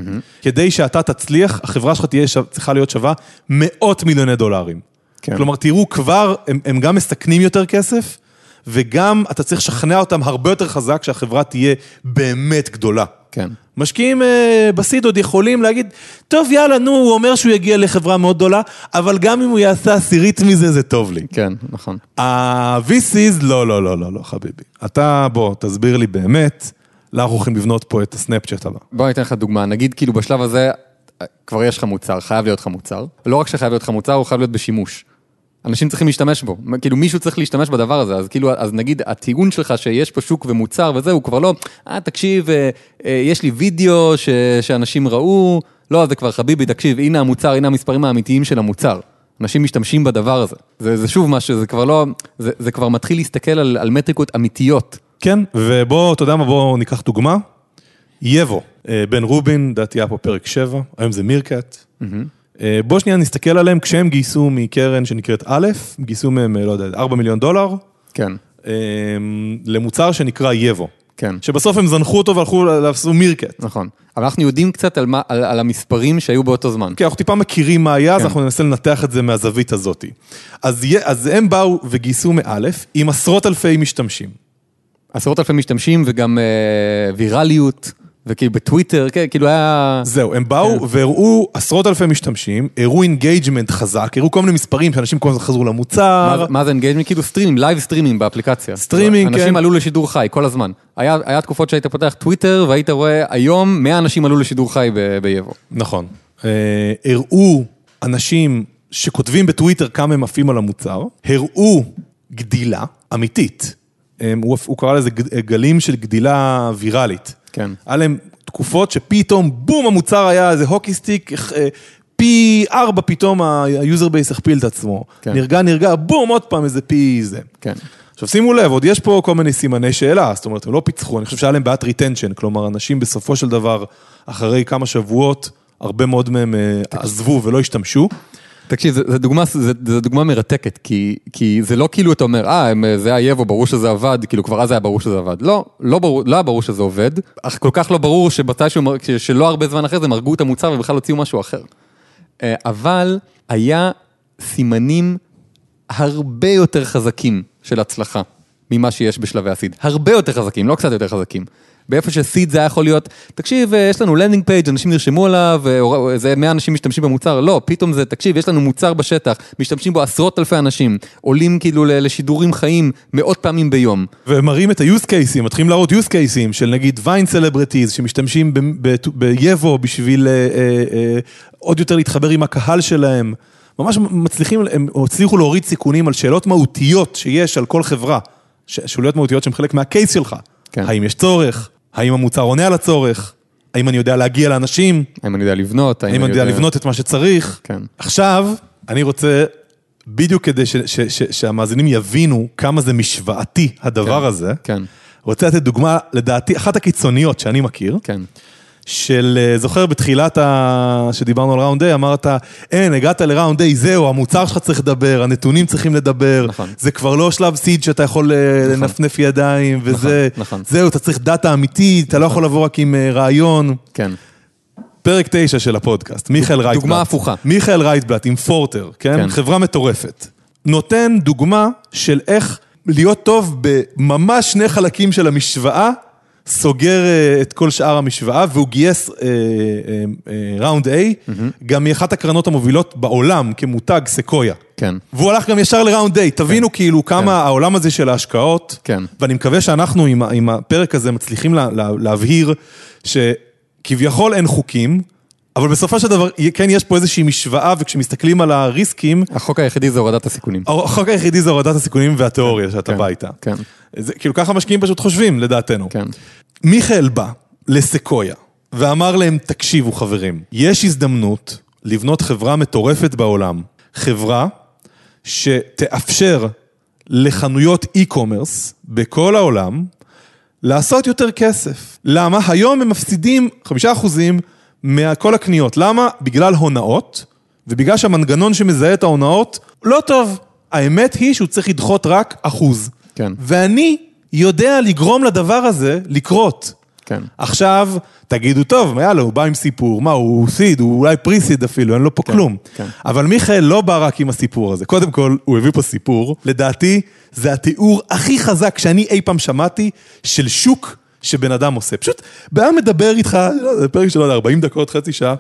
כדי שאתה תצליח, החברה שלך תהיה, צריכה להיות שווה מאות מיליוני דולרים. כן. כלומר, תראו, כבר, הם, הם גם מסכנים יותר כסף, וגם אתה צריך לשכנע אותם הרבה יותר חזק שהחברה תהיה באמת גדולה. כן. משקיעים אה, בסיד עוד יכולים להגיד, טוב יאללה, נו, הוא אומר שהוא יגיע לחברה מאוד גדולה, אבל גם אם הוא יעשה עשירית מזה, זה טוב לי. כן, נכון. ה-VCs, לא, לא, לא, לא, לא, חביבי. אתה, בוא, תסביר לי באמת, למה אנחנו הולכים לבנות פה את הסנאפצ'אט הבא. בוא אני אתן לך דוגמה, נגיד כאילו בשלב הזה, כבר יש לך מוצר, חייב להיות לך מוצר. לא רק שחייב להיות לך מוצר, הוא חייב להיות בשימוש. אנשים צריכים להשתמש בו, כאילו מישהו צריך להשתמש בדבר הזה, אז כאילו, אז נגיד הטיעון שלך שיש פה שוק ומוצר וזה, הוא כבר לא, אה, תקשיב, אה, אה, יש לי וידאו ש, שאנשים ראו, לא, זה כבר חביבי, תקשיב, הנה המוצר, הנה המספרים האמיתיים של המוצר. אנשים משתמשים בדבר הזה. זה, זה שוב משהו, זה כבר לא, זה, זה כבר מתחיל להסתכל על, על מטריקות אמיתיות. כן, ובוא, אתה יודע מה, בוא ניקח דוגמה. יבו, אה, בן רובין, לדעתי היה פה פרק 7, היום זה מירקט. אה, בוא שנייה נסתכל עליהם, כשהם גייסו מקרן שנקראת א', גייסו מהם, אה, לא יודע, 4 מיליון דולר, כן, אה, למוצר שנקרא Yevvo. כן. שבסוף הם זנחו אותו והלכו לעשות Meerkat. נכון. אבל אנחנו יודעים קצת על, מה, על, על המספרים שהיו באותו זמן. כי אנחנו טיפה מכירים מה היה, אז כן. אנחנו ננסה לנתח את זה מהזווית הזאת. אז, אז הם באו וגייסו מאלף עם עשרות אלפי משתמשים. עשרות אלפי משתמשים וגם אה, ויראליות, וכאילו בטוויטר, כן, כאילו היה... זהו, הם באו והראו עשרות אלפי משתמשים, הראו engagement חזק, הראו כל מיני מספרים שאנשים כל הזמן חזרו מה, למוצר. זה- מה זה engagement? כאילו streamים, live streamים באפליקציה. סטרימינג, אנשים כן. עלו לשידור חי כל הזמן. היה, היה תקופות שהיית פותח טוויטר והיית רואה היום 100 אנשים עלו לשידור חי ב- ב Yevvo. נכון. אה, הראו אנשים שכותבים בטוויטר כמה הם עפים על המוצר, הראו גדילה אמיתית. אה, הוא, הוא קרא לזה ג- גלים של גדילה ויראלית. כן. היה להם תקופות שפתאום, בום, המוצר היה איזה hockey stick, אה, פי ארבע פתאום ה user base הכפיל את עצמו. כן. נרגע, נרגע, בום, עוד פעם איזה פי זה. כן. עכשיו שימו לב, עוד יש פה כל מיני סימני שאלה, זאת אומרת, הם לא פיצחו, אני חושב שהיה להם בעיית retention, כלומר, אנשים בסופו של דבר, אחרי כמה שבועות, הרבה מאוד מהם אה, עזבו ולא השתמשו. תקשיב, זו דוגמה, דוגמה מרתקת, כי, כי זה לא כאילו אתה אומר, אה, הם- זה היה Yevvo, ברור שזה עבד, כאילו כבר אז היה ברור שזה עבד. לא, לא, ברור, לא היה ברור שזה עובד, אך כל כך לא ברור שמתישהו, שלא הרבה זמן אחרי זה הם הרגו את המוצר ובכלל הוציאו משהו אחר. אה, אבל היה סימנים הרבה יותר חזקים של הצלחה ממה שיש בשלבי ה seed. הרבה יותר חזקים, לא קצת יותר חזקים. באיפה ש seed זה היה יכול להיות, תקשיב, אה, יש לנו landing page, אנשים נרשמו עליו, אה, איזה 100 אנשים משתמשים במוצר, לא, פתאום זה, תקשיב, יש לנו מוצר בשטח, משתמשים בו עשרות אלפי אנשים, עולים כאילו לשידורים חיים מאות פעמים ביום. ומראים את ה-use cases, מתחילים להראות use cases של נגיד Vine celebrities, שמשתמשים ביבו בשביל אה, אה, אה, עוד יותר להתחבר עם הקהל שלהם. ממש מצליחים, הם הצליחו להוריד סיכונים על שאלות מהותיות שיש על כל חברה. שאלות מהותיות שהן חלק מהקייס שלך. כן. האם יש צורך? האם המוצר עונה על הצורך? האם אני יודע להגיע לאנשים? האם אני יודע לבנות? האם אני יודע לבנות את מה שצריך? כן. עכשיו, אני רוצה, בדיוק כדי ש- ש- ש- שהמאזינים יבינו כמה זה משוואתי הדבר כן, הזה, כן. רוצה לתת דוגמה, לדעתי, אחת הקיצוניות שאני מכיר, כן, של, אה, זוכר בתחילת ה... שדיברנו על round A, אמרת, אין, הגעת ל round A, זהו, המוצר שלך צריך לדבר, הנתונים צריכים לדבר, נכון. זה כבר לא שלב seed שאתה יכול אה, נכון. לנפנף ידיים, וזה, נכון. זהו, אתה צריך דאטה אמיתית, אתה לא יכול לבוא רק עם אה, רעיון. כן. פרק תשע של הפודקאסט, מיכאל רייטבלט. דוגמה הפוכה. מיכאל רייטבלט עם פורטר, כן? כן. חברה מטורפת. נותן דוגמה של איך להיות טוב בממש שני חלקים של המשוואה, סוגר אה, את כל שאר המשוואה, והוא גייס אה, אה, אה, ראונד A, גם מאחת הקרנות המובילות בעולם כמותג סקויה. כן. והוא הלך גם ישר לראונד A, תבינו כאילו כמה העולם הזה של ההשקעות, כן. ואני מקווה שאנחנו עם, עם הפרק הזה מצליחים לה, לה, להבהיר שכביכול אין חוקים, אבל בסופו של דבר, כן יש פה איזושהי משוואה, וכשמסתכלים על הריסקים, החוק היחידי זה הורדת הסיכונים. החוק היחידי זה הורדת הסיכונים והתיאוריה שאתה כן, בא איתה. כן. זה, כאילו ככה משקיעים פשוט חושבים, לדעתנו. כן. מיכאל בא לסקויה ואמר להם, תקשיבו חברים, יש הזדמנות לבנות חברה מטורפת בעולם, חברה שתאפשר לחנויות e-commerce בכל העולם לעשות יותר כסף. למה? היום הם מפסידים חמישה אחוזים מכל הקניות. למה? בגלל הונאות, ובגלל שהמנגנון שמזהה את ההונאות לא טוב. האמת היא שהוא צריך לדחות רק אחוז. כן. ואני יודע לגרום לדבר הזה לקרות. כן. עכשיו, תגידו, טוב, יאללה, הוא בא עם סיפור, מה, הוא סיד, הוא אולי פריסיד אפילו, אין לו פה כלום. כן. אבל מיכאל לא בא רק עם הסיפור הזה. קודם כל, הוא הביא פה סיפור, לדעתי, זה התיאור הכי חזק שאני אי פעם שמעתי של שוק שבן אדם עושה. פשוט, בן אדם מדבר איתך, לא יודע, פרק של לא יודע, 40 דקות, חצי שעה,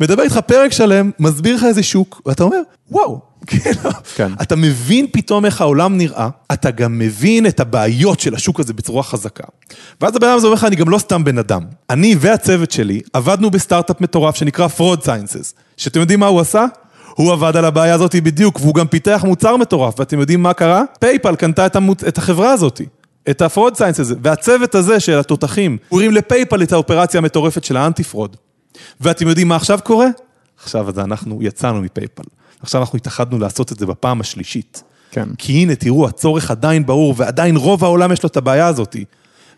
מדבר איתך פרק שלם, מסביר לך איזה שוק, ואתה אומר, וואו, כאילו, כן. אתה מבין פתאום איך העולם נראה, אתה גם מבין את הבעיות של השוק הזה בצורה חזקה. ואז הבן אדם הזה אומר לך, אני גם לא סתם בן אדם. אני והצוות שלי עבדנו בסטארט-אפ מטורף שנקרא Fraud Sciences, שאתם יודעים מה הוא עשה? הוא עבד על הבעיה הזאת בדיוק, והוא גם פיתח מוצר מטורף, ואתם יודעים מה קרה? PayPal קנתה את, המוצ... את החברה הזאת. את ה-Fraud Science הזה, והצוות הזה של התותחים, הרים ל PayPal את האופרציה המטורפת של ה anti fraud. ואתם יודעים מה עכשיו קורה? עכשיו אז אנחנו יצאנו מ PayPal. עכשיו אנחנו התאחדנו לעשות את זה בפעם השלישית. כן. כי הנה, תראו, הצורך עדיין ברור, ועדיין רוב העולם יש לו את הבעיה הזאת.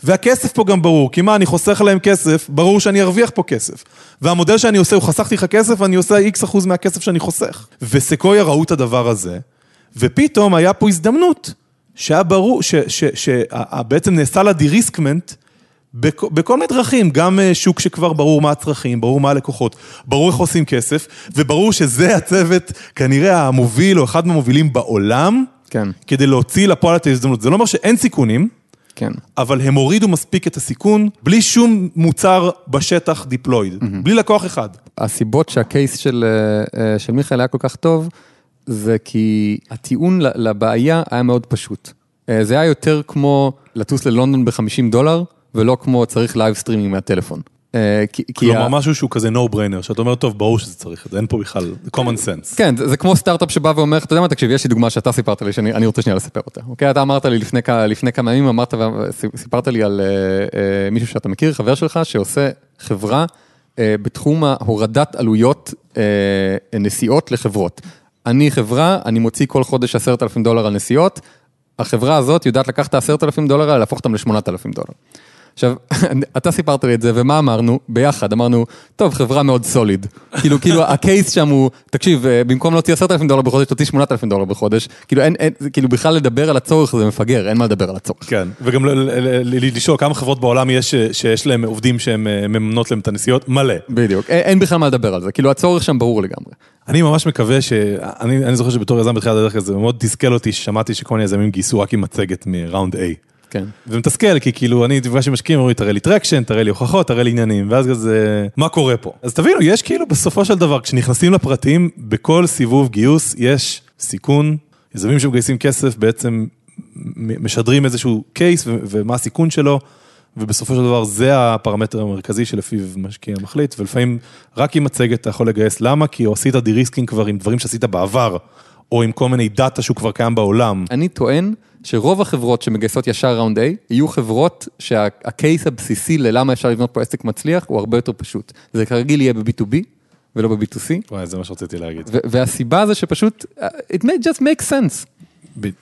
והכסף פה גם ברור, כי מה, אני חוסך להם כסף, ברור שאני ארוויח פה כסף. והמודל שאני עושה, הוא חסכתי לך כסף, ואני עושה איקס אחוז מהכסף שאני חוסך. וסקויה ראו את הדבר הזה, ופתאום היה פה הזדמנות, שהיה ברור, שבעצם נעשה לה דיריסקמנט, בכ- בכל מיני דרכים, גם אה, שוק שכבר ברור מה הצרכים, ברור מה הלקוחות, ברור איך עושים כסף, וברור שזה הצוות כנראה המוביל או אחד מהמובילים בעולם, כן. כדי להוציא לפועל את ההזדמנות. זה לא אומר שאין סיכונים, כן. אבל הם הורידו מספיק את הסיכון, בלי שום מוצר בשטח דיפלויד, בלי לקוח אחד. הסיבות שה case של, אה, אה, של מיכאל היה כל כך טוב, זה כי הטיעון לבעיה היה מאוד פשוט. אה, זה היה יותר כמו לטוס ללונדון ב-50 דולר, ולא כמו צריך live streaming מהטלפון. אה, כלומר, משהו שהוא כזה no brainer, שאתה אומר, טוב, ברור שזה צריך את זה, אין פה בכלל common sense. כן, זה, זה כמו סטארט-אפ שבא ואומר, אתה יודע מה, תקשיב, יש לי דוגמה שאתה סיפרת לי, שאני אני רוצה שנייה לספר אותה. אוקיי, אתה אמרת לי לפני, כמה ימים, אמרת וסיפרת לי על אה, מישהו שאתה מכיר, חבר שלך, שעושה חברה בתחום ההורדת עלויות נסיעות לחברות. אני חברה, אני מוציא כל חודש עשרת אלפים דולר על נסיעות, החברה הזאת יודעת לקחת את העשרת אלפים דולר האלה, להפוך אותם לשמונת אלפים דולר. עכשיו, אתה סיפרת לי את זה, ומה אמרנו? ביחד, אמרנו, טוב, חברה מאוד סוליד. כאילו, כאילו, הקייס שם הוא, תקשיב, אה, במקום להוציא עשרת אלפים דולר בחודש, תוציא שמונת אלפים דולר בחודש. כאילו, אין, אין, כאילו, בכלל לדבר על הצורך זה מפגר, אין מה לדבר על הצורך. כן, וגם לשאול כמה חברות בעולם יש ש- שיש להם עובדים שהן אה, מממנות להם את הנסיעות? מלא. בדיוק, אין, אין בכלל מה לדבר על זה, כאילו, הצורך שם ברור לגמרי. אני ממש מקווה ש... אני, אני זוכר שבתור יזם בתחילת הדרך הזה, מאוד תסכל אותי ששמעתי שכל מיני יזמים גייסו רק עם מצגת מ round A. כן. ומתסכל, כי כאילו אני נפגש עם משקיעים, אומרים לי, תראה לי traction, תראה לי הוכחות, תראה לי עניינים, ואז כזה, מה קורה פה? אז תבינו, יש כאילו בסופו של דבר, כשנכנסים לפרטים, בכל סיבוב גיוס יש סיכון, יזמים שמגייסים כסף בעצם משדרים איזשהו case ו- ומה הסיכון שלו, ובסופו של דבר זה הפרמטר המרכזי שלפיו משקיע מחליט, ולפעמים רק עם מצגת אתה יכול לגייס, למה? כי עשית de-risking כבר עם דברים שעשית בעבר, או עם כל מיני data שהוא כבר קיים בעולם. אני טוען שרוב החברות שמגייסות ישר round A, יהיו חברות שה case הבסיסי ללמה אפשר לבנות פה עסק מצליח הוא הרבה יותר פשוט. זה כרגיל יהיה ב-B2B ולא ב-B2C, וואי, זה מה שרציתי להגיד. והסיבה זה שפשוט, uh, it may just make sense.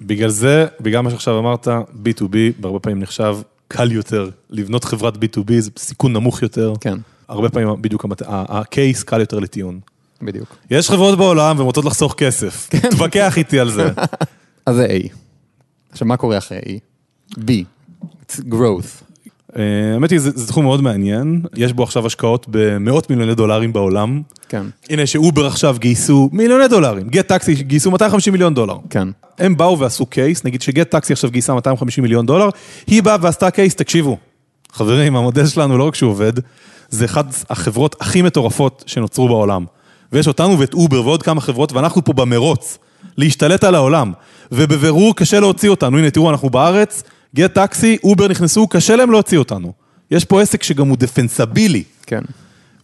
בגלל זה, בגלל מה שעכשיו אמרת, B2B בהרבה פעמים נחשב קל יותר, לבנות חברת B2B זה סיכון נמוך יותר. כן. הרבה פעמים בדיוק המת- הקייס קל יותר לטיעון. בדיוק. יש חברות בעולם והן רוצות לחסוך כסף, תתווכח איתי על זה. אז זה A. עכשיו, מה קורה אחרי A? B. It's growth. אה, האמת היא, זה זה תחום מאוד מעניין, יש בו עכשיו השקעות במאות מיליוני דולרים בעולם. כן. הנה שאובר עכשיו גייסו מיליוני דולרים, גט טקסי גייסו 250 מיליון דולר. כן. הם באו ועשו case, נגיד שגט טקסי עכשיו גייסה 250 מיליון דולר, היא באה ועשתה case, תקשיבו, חברים, המודל שלנו לא רק שהוא עובד, זה אחת החברות הכי מטורפות שנוצרו בעולם. ויש אותנו ואת אובר ועוד כמה חברות, ואנחנו פה במרוץ, להשתלט על העולם. ובבירור קשה להוציא אותנו, הנה תראו, אנחנו בארץ, גט טקסי, אובר נכנסו, קשה להם להוציא אותנו. יש פה עסק שגם הוא defensible, כן.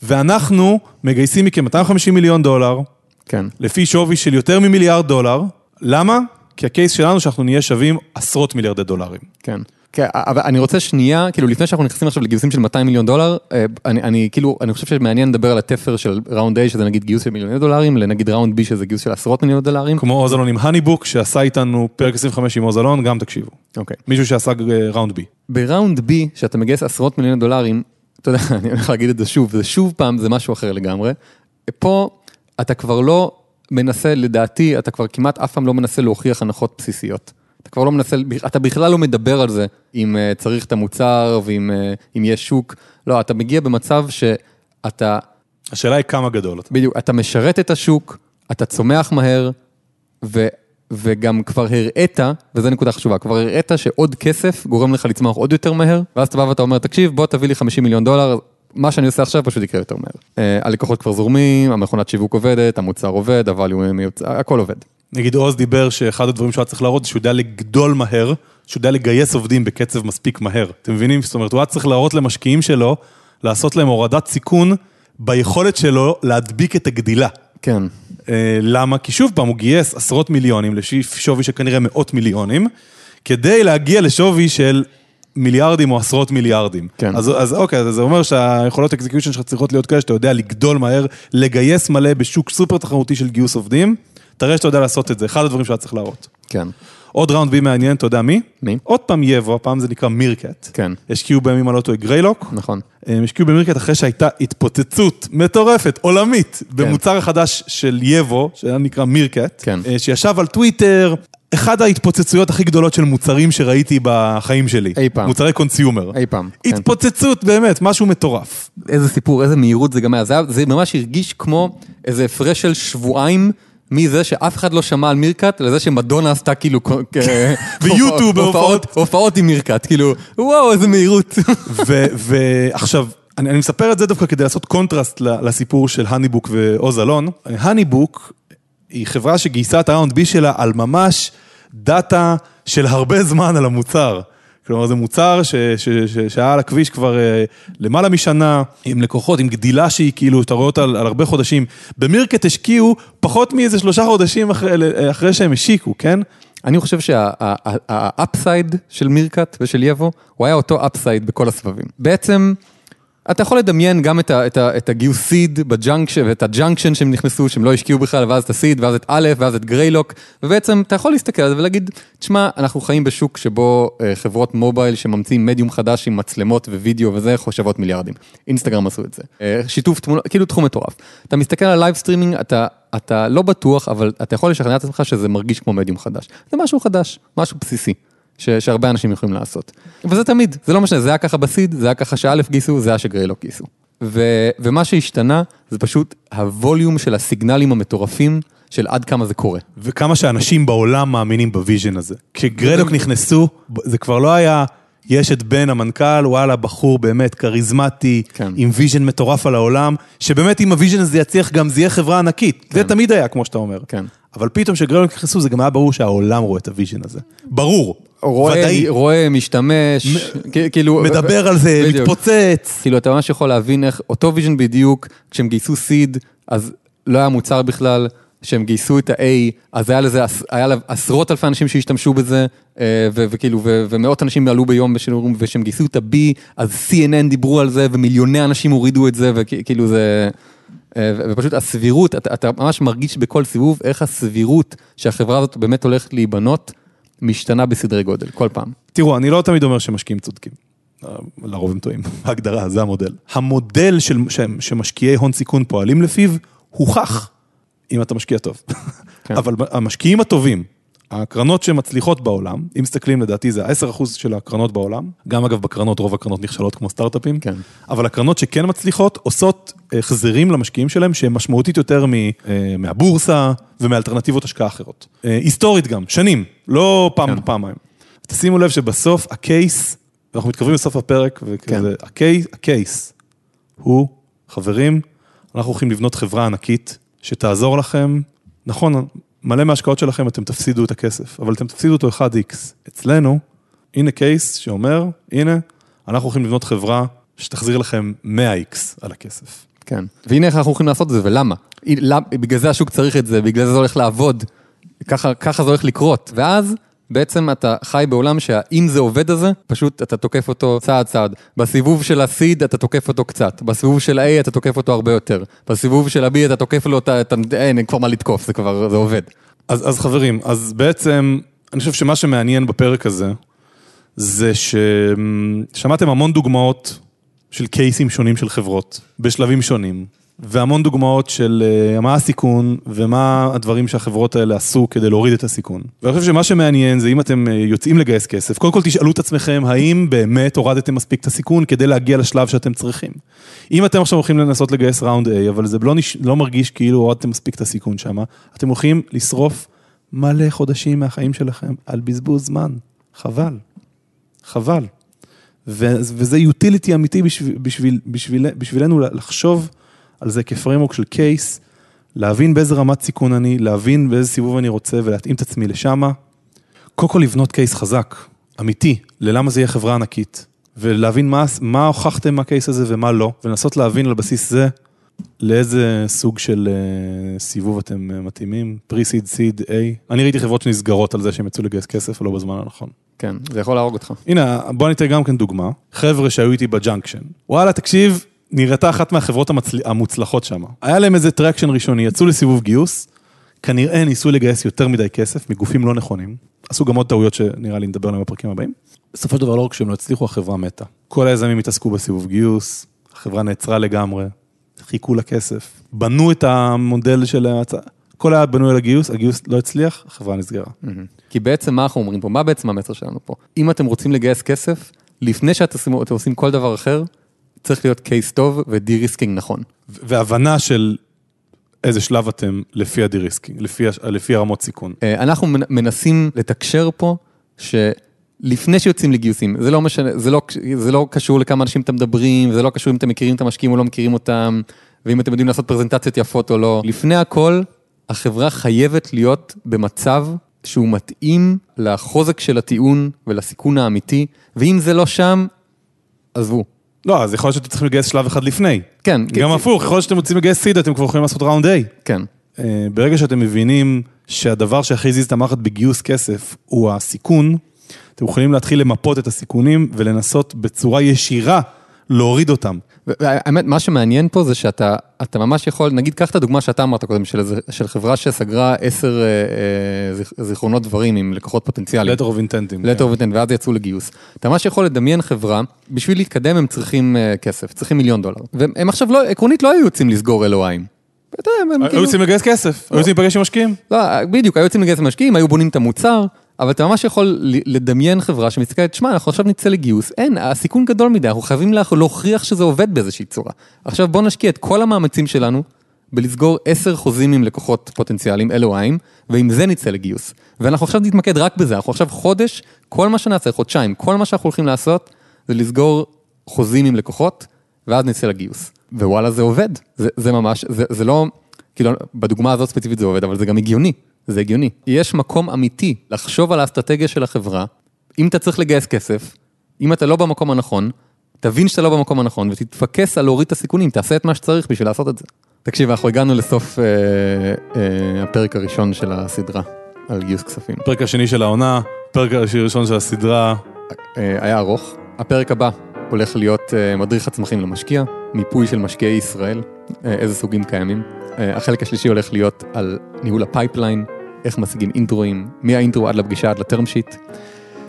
ואנחנו מגייסים מכם 250 מיליון דולר, כן. לפי שווי של יותר ממיליארד דולר. למה? כי ה case שלנו שאנחנו נהיה שווים עשרות מיליארדי דולרים. כן. כן, אבל אני רוצה שנייה, כאילו לפני שאנחנו נכנסים עכשיו לגיוסים של 200 מיליון דולר, אה, אני, אני כאילו, אני חושב שמעניין לדבר על התפר של round A, שזה נגיד גיוס של מיליוני דולרים, לנגיד round B, שזה גיוס של עשרות מיליוני דולרים. כמו עוז אלון עם HoneyBook, שעשה איתנו פרק 25 עם עוז אלון, גם תקשיבו. אוקיי. מישהו שעשה אה, ראונד בי. בראונד B, שאתה מגייס עשרות מיליוני דולרים, אתה יודע, אני הולך להגיד את זה שוב, זה שוב פעם, זה משהו אחר לגמרי. פה אתה כבר לא מנסה, לדעתי, אתה כבר כמעט אף פעם לא מנסה להוכיח הנחות בסיסיות. אתה כבר לא מנסה, אתה בכלל לא מדבר על זה, אם אה, צריך את המוצר ואם אה, יש שוק. לא, אתה מגיע במצב שאתה, השאלה היא כמה גדול אתה. בדיוק, אתה משרת את השוק, אתה צומח מהר, ו, וגם כבר הראית, וזו נקודה חשובה, כבר הראית שעוד כסף גורם לך לצמוח עוד יותר מהר, ואז אתה בא ואתה אומר, תקשיב, בוא תביא לי 50 מיליון דולר, מה שאני עושה עכשיו פשוט יקרה יותר מהר. אה, הלקוחות כבר זורמים, המכונת שיווק עובדת, המוצר עובד, הווליום מיוצר, הכל עובד. נגיד עוז דיבר שאחד הדברים שהוא היה צריך להראות זה שהוא יודע לגדול מהר, שהוא יודע לגייס עובדים בקצב מספיק מהר. אתם מבינים? זאת אומרת, הוא היה צריך להראות למשקיעים שלו, לעשות להם הורדת סיכון ביכולת שלו להדביק את הגדילה. כן, אה, למה? כי שוב פעם, הוא גייס עשרות מיליונים לשווי של כנראה מאות מיליונים, כדי להגיע לשווי של מיליארדים או עשרות מיליארדים. כן. אז, אז אוקיי, אז זה אומר שהיכולות execution שלך צריכות להיות כאלה שאתה יודע לגדול מהר, לגייס מלא בשוק סופר תחרותי של גיוס עובדים, תראה שאתה יודע לעשות את זה, אחד הדברים שאתה צריך להראות. כן, עוד round B מעניין, אתה יודע מי? מי? עוד פעם Yevvo, הפעם זה נקרא Meerkat. כן. השקיעו בימים על אוטו גריילוק. נכון. הם השקיעו ב Meerkat אחרי שהייתה התפוצצות מטורפת, עולמית, במוצר החדש של Yevvo, שהיה נקרא Meerkat, כן. אה, שישב על טוויטר, אחד ההתפוצצויות הכי גדולות של מוצרים שראיתי בחיים שלי. אי פעם. מוצרי consumer. אי פעם, כן. התפוצצות, באמת, משהו מטורף. איזה סיפור, איזה מהירות זה גם היה, זה, היה- זה ממש הרגיש כמו איזה הפרש של שבועיים. מזה שאף אחד לא שמע על Meerkat, לזה שמדונה עשתה כאילו... ביוטיוב, הופעות. הופעות עם Meerkat, כאילו, וואו, איזה מהירות. ועכשיו, אני, אני מספר את זה דווקא כדי לעשות קונטרסט לסיפור של HoneyBook ועוז אלון. HoneyBook היא חברה שגייסה את ה round B שלה על ממש data של הרבה זמן על המוצר. כלומר, זה מוצר שהיה על הכביש כבר אה, למעלה משנה, עם לקוחות, עם גדילה שהיא כאילו, אתה רואה אותה על, על הרבה חודשים. ב Meerkat השקיעו פחות מאיזה שלושה חודשים אחרי, אחרי שהם השיקו, כן? אני חושב שה upside של Meerkat ושל Yevvo, הוא היה אותו upside בכל הסבבים. בעצם, אתה יכול לדמיין גם את, ה, את, ה, את הגיוס seed ב Junction, ואת ה Junction שהם נכנסו, שהם לא השקיעו בכלל, ואז את ה seed, ואז את א', ואז את Greylock, ובעצם אתה יכול להסתכל על זה ולהגיד, תשמע, אנחנו חיים בשוק שבו אה, חברות mobile שממציאים מדיום חדש עם מצלמות ווידאו וזה, שוות מיליארדים. אינסטגרם עשו את זה. אה, שיתוף תמונות, כאילו תחום מטורף. אתה מסתכל על live streaming, אתה... אתה לא בטוח, אבל אתה יכול לשכנע את עצמך שזה מרגיש כמו מדיום חדש. זה משהו חדש, משהו בסיסי, ש, שהרבה אנשים יכולים לעשות. וזה תמיד, זה לא משנה, זה היה ככה ב seed, זה היה ככה שא' גייסו, זה היה ש Greylock גייסו. ו, ומה שהשתנה, זה פשוט ה volume של הסיגנלים המטורפים של עד כמה זה קורה. וכמה שאנשים בעולם מאמינים ב vision הזה. כש Greylock נכנסו, זה כבר לא היה, יש את בן המנכ"ל, וואלה, בחור באמת כריזמטי, כן. עם vision מטורף על העולם, שבאמת אם ה vision הזה יצליח, גם זה יהיה חברה ענקית. זה תמיד היה, כמו שאתה אומר. כן. אבל פתאום כשגרילוק נכנסו, זה גם היה ברור שהעולם רואה את ה vision הזה. ברור. רואה, ודאי. רואה, משתמש, כאילו... מדבר על זה, בדיוק. מתפוצץ. כאילו, אתה ממש יכול להבין איך אותו vision בדיוק, כשהם גייסו seed, אז לא היה מוצר בכלל, כשהם גייסו את ה-A, אז היה לזה, היה לה עשרות אלפי אנשים שהשתמשו בזה, אה, ו- וכאילו, ו- ומאות אנשים עלו ביום בשידורים, וכשהם גייסו את ה-B, אז CNN דיברו על זה, ומיליוני אנשים הורידו את זה, וכאילו זה... אה, ופשוט הסבירות, אתה, אתה ממש מרגיש בכל סיבוב איך הסבירות שהחברה הזאת באמת הולכת להיבנות, משתנה בסדרי גודל, כל פעם. תראו, אני לא תמיד אומר שמשקיעים צודקים. לרוב הם טועים, בהגדרה, זה המודל. המודל של, ש, שמשקיעי הון סיכון פועלים לפיו, הוכח אם אתה משקיע טוב. כן. אבל המשקיעים הטובים, הקרנות שמצליחות בעולם, אם מסתכלים לדעתי זה ה-10% של הקרנות בעולם, גם אגב בקרנות, רוב הקרנות נכשלות כמו סטארט-אפים, כן. אבל הקרנות שכן מצליחות עושות החזרים למשקיעים שלהם שהם משמעותית יותר מ, אה, מהבורסה ומאלטרנטיבות השקעה אחרות. אה, היסטורית גם, שנים, לא פעם כן. פעמיים. תשימו לב שבסוף הקייס, ואנחנו מתקרבים לסוף הפרק, וכזה, כן. הקייס, הקייס הוא, חברים, אנחנו הולכים לבנות חברה ענקית שתעזור לכם, נכון, מלא מההשקעות שלכם אתם תפסידו את הכסף, אבל אתם תפסידו אותו 1x. אצלנו, הנה קייס שאומר, הנה, אנחנו הולכים לבנות חברה שתחזיר לכם 100x על הכסף. כן. והנה איך אנחנו הולכים לעשות את זה ולמה. בגלל זה השוק צריך את זה, בגלל זה זה הולך לעבוד. ככה, ככה זה הולך לקרות. ואז בעצם אתה חי בעולם שהאם זה עובד הזה, פשוט אתה תוקף אותו צעד צעד. בסיבוב של ה-seed אתה תוקף אותו קצת, בסיבוב של ה-A אתה תוקף אותו הרבה יותר, בסיבוב של ה-B אתה תוקף לו, אתה, אתה, אין כבר מה לתקוף, זה כבר, זה עובד. אז, אז חברים, אז בעצם, אני חושב שמה שמעניין בפרק הזה, זה ששמעתם המון דוגמאות של קייסים שונים של חברות, בשלבים שונים, והמון דוגמאות של אה, מה הסיכון ומה הדברים שהחברות האלה עשו כדי להוריד את הסיכון. ואני חושב שמה שמעניין זה אם אתם אה, יוצאים לגייס כסף, קודם כל תשאלו את עצמכם, האם באמת הורדתם מספיק את הסיכון כדי להגיע לשלב שאתם צריכים. אם אתם עכשיו הולכים לנסות לגייס ראונד A, אבל זה לא, נש... לא מרגיש כאילו הורדתם מספיק את הסיכון שם, אתם הולכים לשרוף מלא חודשים מהחיים שלכם על בזבוז זמן. חבל. חבל. ו- וזה יוטיליטי אמיתי בשביל, בשביל, בשביל, בשבילנו לחשוב על זה כפריימורק של קייס, להבין באיזה רמת סיכון אני, להבין באיזה סיבוב אני רוצה ולהתאים את עצמי לשמה. קודם כל לבנות קייס חזק, אמיתי, ללמה זה יהיה חברה ענקית, ולהבין מה, מה הוכחתם מהקייס הזה ומה לא, ולנסות להבין על בסיס זה לאיזה סוג של uh, סיבוב אתם uh, מתאימים, pre-seed, seed, A. אני ראיתי חברות שנסגרות על זה שהם יצאו לגייס כסף ולא בזמן הנכון. כן, זה יכול להרוג אותך. הנה, בוא ניתן גם כן דוגמה. חבר'ה שהיו איתי ב Junction. וואלה, תקשיב, נראתה אחת מהחברות המצל... המוצלחות שם. היה להם איזה traction ראשוני, יצאו לסיבוב גיוס, כנראה ניסו לגייס יותר מדי כסף מגופים לא נכונים. עשו גם עוד טעויות שנראה לי נדבר עליהן בפרקים הבאים. בסופו של דבר, לא רק שהם לא הצליחו, החברה מתה. כל היזמים התעסקו בסיבוב גיוס, החברה נעצרה לגמרי, חיכו לכסף, בנו את המודל של ההצעה. הכל היה בנוי על הגיוס, הגיוס לא הצליח, החברה נסגרה. כי בעצם מה אנחנו אומרים פה? מה בעצם המסר שלנו פה? אם אתם רוצים לגייס כסף, לפני שאתם עושים, אתם עושים כל דבר אחר, צריך להיות case טוב ו de-risking נכון. והבנה של איזה שלב אתם לפי ה de-risking, לפי, לפי הרמות סיכון. אה, אנחנו מנ- מנסים לתקשר פה, שלפני שיוצאים לגיוסים, זה לא משנה, זה לא, זה לא קשור לכמה אנשים אתם מדברים, זה לא קשור אם אתם מכירים את המשקיעים או לא מכירים אותם, ואם אתם יודעים לעשות פרזנטציות יפות או לא. לפני הכל, החברה חייבת להיות במצב שהוא מתאים לחוזק של הטיעון ולסיכון האמיתי, ואם זה לא שם, עזבו. לא, אז יכול להיות שאתם צריכים לגייס שלב אחד לפני. כן, גם הפוך, יכול להיות שאתם רוצים לגייס סיד, אתם כבר יכולים לעשות ראונד A. כן, אה, ברגע שאתם מבינים שהדבר שהכי הזיז את המערכת בגיוס כסף הוא הסיכון, אתם יכולים להתחיל למפות את הסיכונים ולנסות בצורה ישירה להוריד אותם. והאמת, מה שמעניין פה זה שאתה אתה ממש יכול, נגיד, קח את הדוגמה שאתה אמרת קודם, של, של חברה שסגרה עשר אה, אה, זיכ- זיכרונות דברים עם לקוחות פוטנציאליים. letter of intent. letter of intent, ואז יצאו לגיוס. אתה ממש יכול לדמיין חברה, בשביל להתקדם הם צריכים אה, כסף, צריכים מיליון דולר. והם עכשיו לא, עקרונית לא היו יוצאים לסגור הם היו כאילו- רוצים לגייס כסף, היו רוצים להיפגש עם משקיעים. לא, בדיוק, היו יוצאים לגייס משקיעים, היו בונים את המוצר, אבל אתה ממש יכול לדמיין חברה שמסתכלת, שמע, אנחנו עכשיו נצא לגיוס, אין, הסיכון גדול מדי, אנחנו חייבים לה- להוכיח שזה עובד באיזושהי צורה. עכשיו בוא נשקיע את כל המאמצים שלנו בלסגור עשר חוזים עם לקוחות פוטנציאליים, אלוהים, ועם זה נצא לגיוס. ואנחנו עכשיו נתמקד רק בזה, אנחנו עכשיו חודש, כל מה שנעשה, חודשיים, כל מה שאנחנו הולכים לעשות, זה לסגור חוזים עם לקוחות, ואז נצא לגיוס. ווואלה, זה עובד. זה, זה ממש, זה, זה לא, כאילו, בדוגמה הזאת ספציפית זה עובד, אבל זה גם הגיוני. זה הגיוני. יש מקום אמיתי לחשוב על האסטרטגיה של החברה, אם אתה צריך לגייס כסף, אם אתה לא במקום הנכון, תבין שאתה לא במקום הנכון ותתפקס על להוריד את הסיכונים, תעשה את מה שצריך בשביל לעשות את זה. תקשיב, אנחנו הגענו לסוף אה, אה, הפרק הראשון של הסדרה על גיוס כספים. הפרק השני של העונה, הפרק הראשון של הסדרה. אה, היה ארוך. הפרק הבא הולך להיות אה, מדריך הצמחים למשקיע, מיפוי של משקיעי ישראל, אה, איזה סוגים קיימים. אה, החלק השלישי הולך להיות על ניהול ה pipeline, איך משיגים intro-אים, מה intro עד לפגישה עד ל term sheet.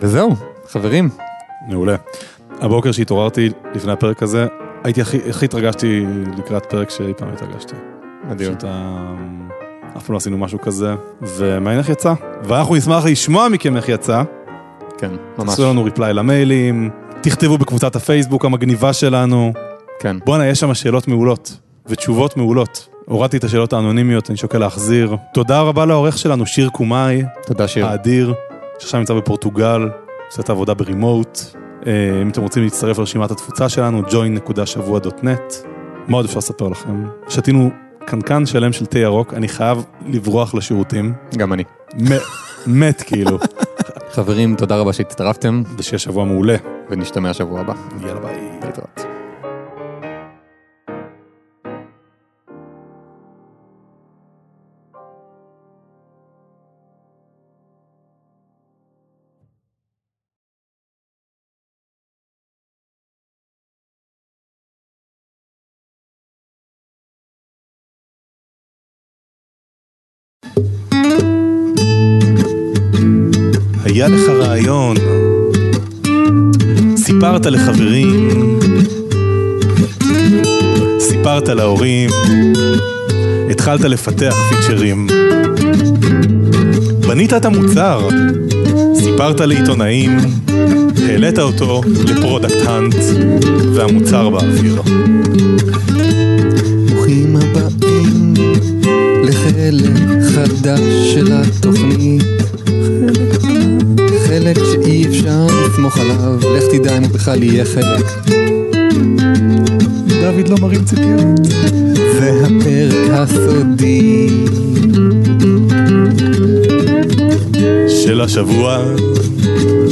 וזהו, חברים, מעולה. הבוקר שהתעוררתי לפני הפרק הזה, הייתי הכי, הכי התרגשתי לקראת פרק שאי פעם התרגשתי. מדהים. פשוט אה, אף פעם לא עשינו משהו כזה, ומעניין איך יצא. ואנחנו נשמח לשמוע מכם איך יצא. כן, ממש. תעשו לנו ריפליי למיילים, תכתבו בקבוצת הפייסבוק המגניבה שלנו. כן. בואנה, יש שם שאלות מעולות, ותשובות מעולות. הורדתי את השאלות האנונימיות, אני שוקל להחזיר. תודה רבה לעורך שלנו, שיר קומאי, תודה שיר. האדיר, שעכשיו נמצא בפורטוגל, עושה את העבודה ברימוט. אה, אם אתם רוצים להצטרף לרשימת התפוצה שלנו, join.שבוע.net. מה עוד אפשר לספר לכם? שתינו קנקן שלם של תה ירוק, אני חייב לברוח לשירותים. גם אני. מת כאילו. חברים, תודה רבה שהצטרפתם, ושיהיה שבוע מעולה. ונשתמע שבוע הבא. יאללה ביי. היה לך רעיון, סיפרת לחברים, סיפרת להורים, התחלת לפתח feature-ים, בנית את המוצר, סיפרת לעיתונאים, העלית אותו ל Product Hunt, והמוצר באוויר. ברוכים הבאים לחלק חדש של התוכנית. חלק שאי אפשר לסמוך עליו, לך תדע אם הוא בכלל יהיה חלק. דוד לא מרים ציפיות. זה הפרק הסודי. של השבוע,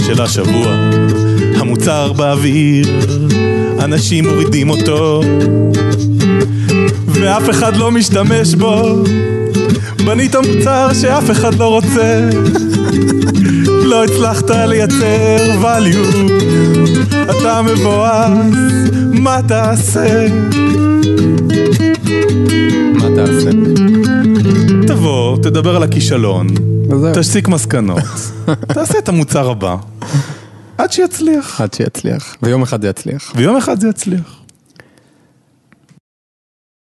של השבוע, המוצר באוויר, אנשים מורידים אותו, ואף אחד לא משתמש בו. בנית מוצר שאף אחד לא רוצה, לא הצלחת לייצר value, אתה מבואס, מה תעשה? מה תעשה? תבוא, תדבר על הכישלון. תסיק מסקנות, תעשה את המוצר הבא, עד שיצליח. עד שיצליח. ויום אחד זה יצליח. ויום אחד זה יצליח.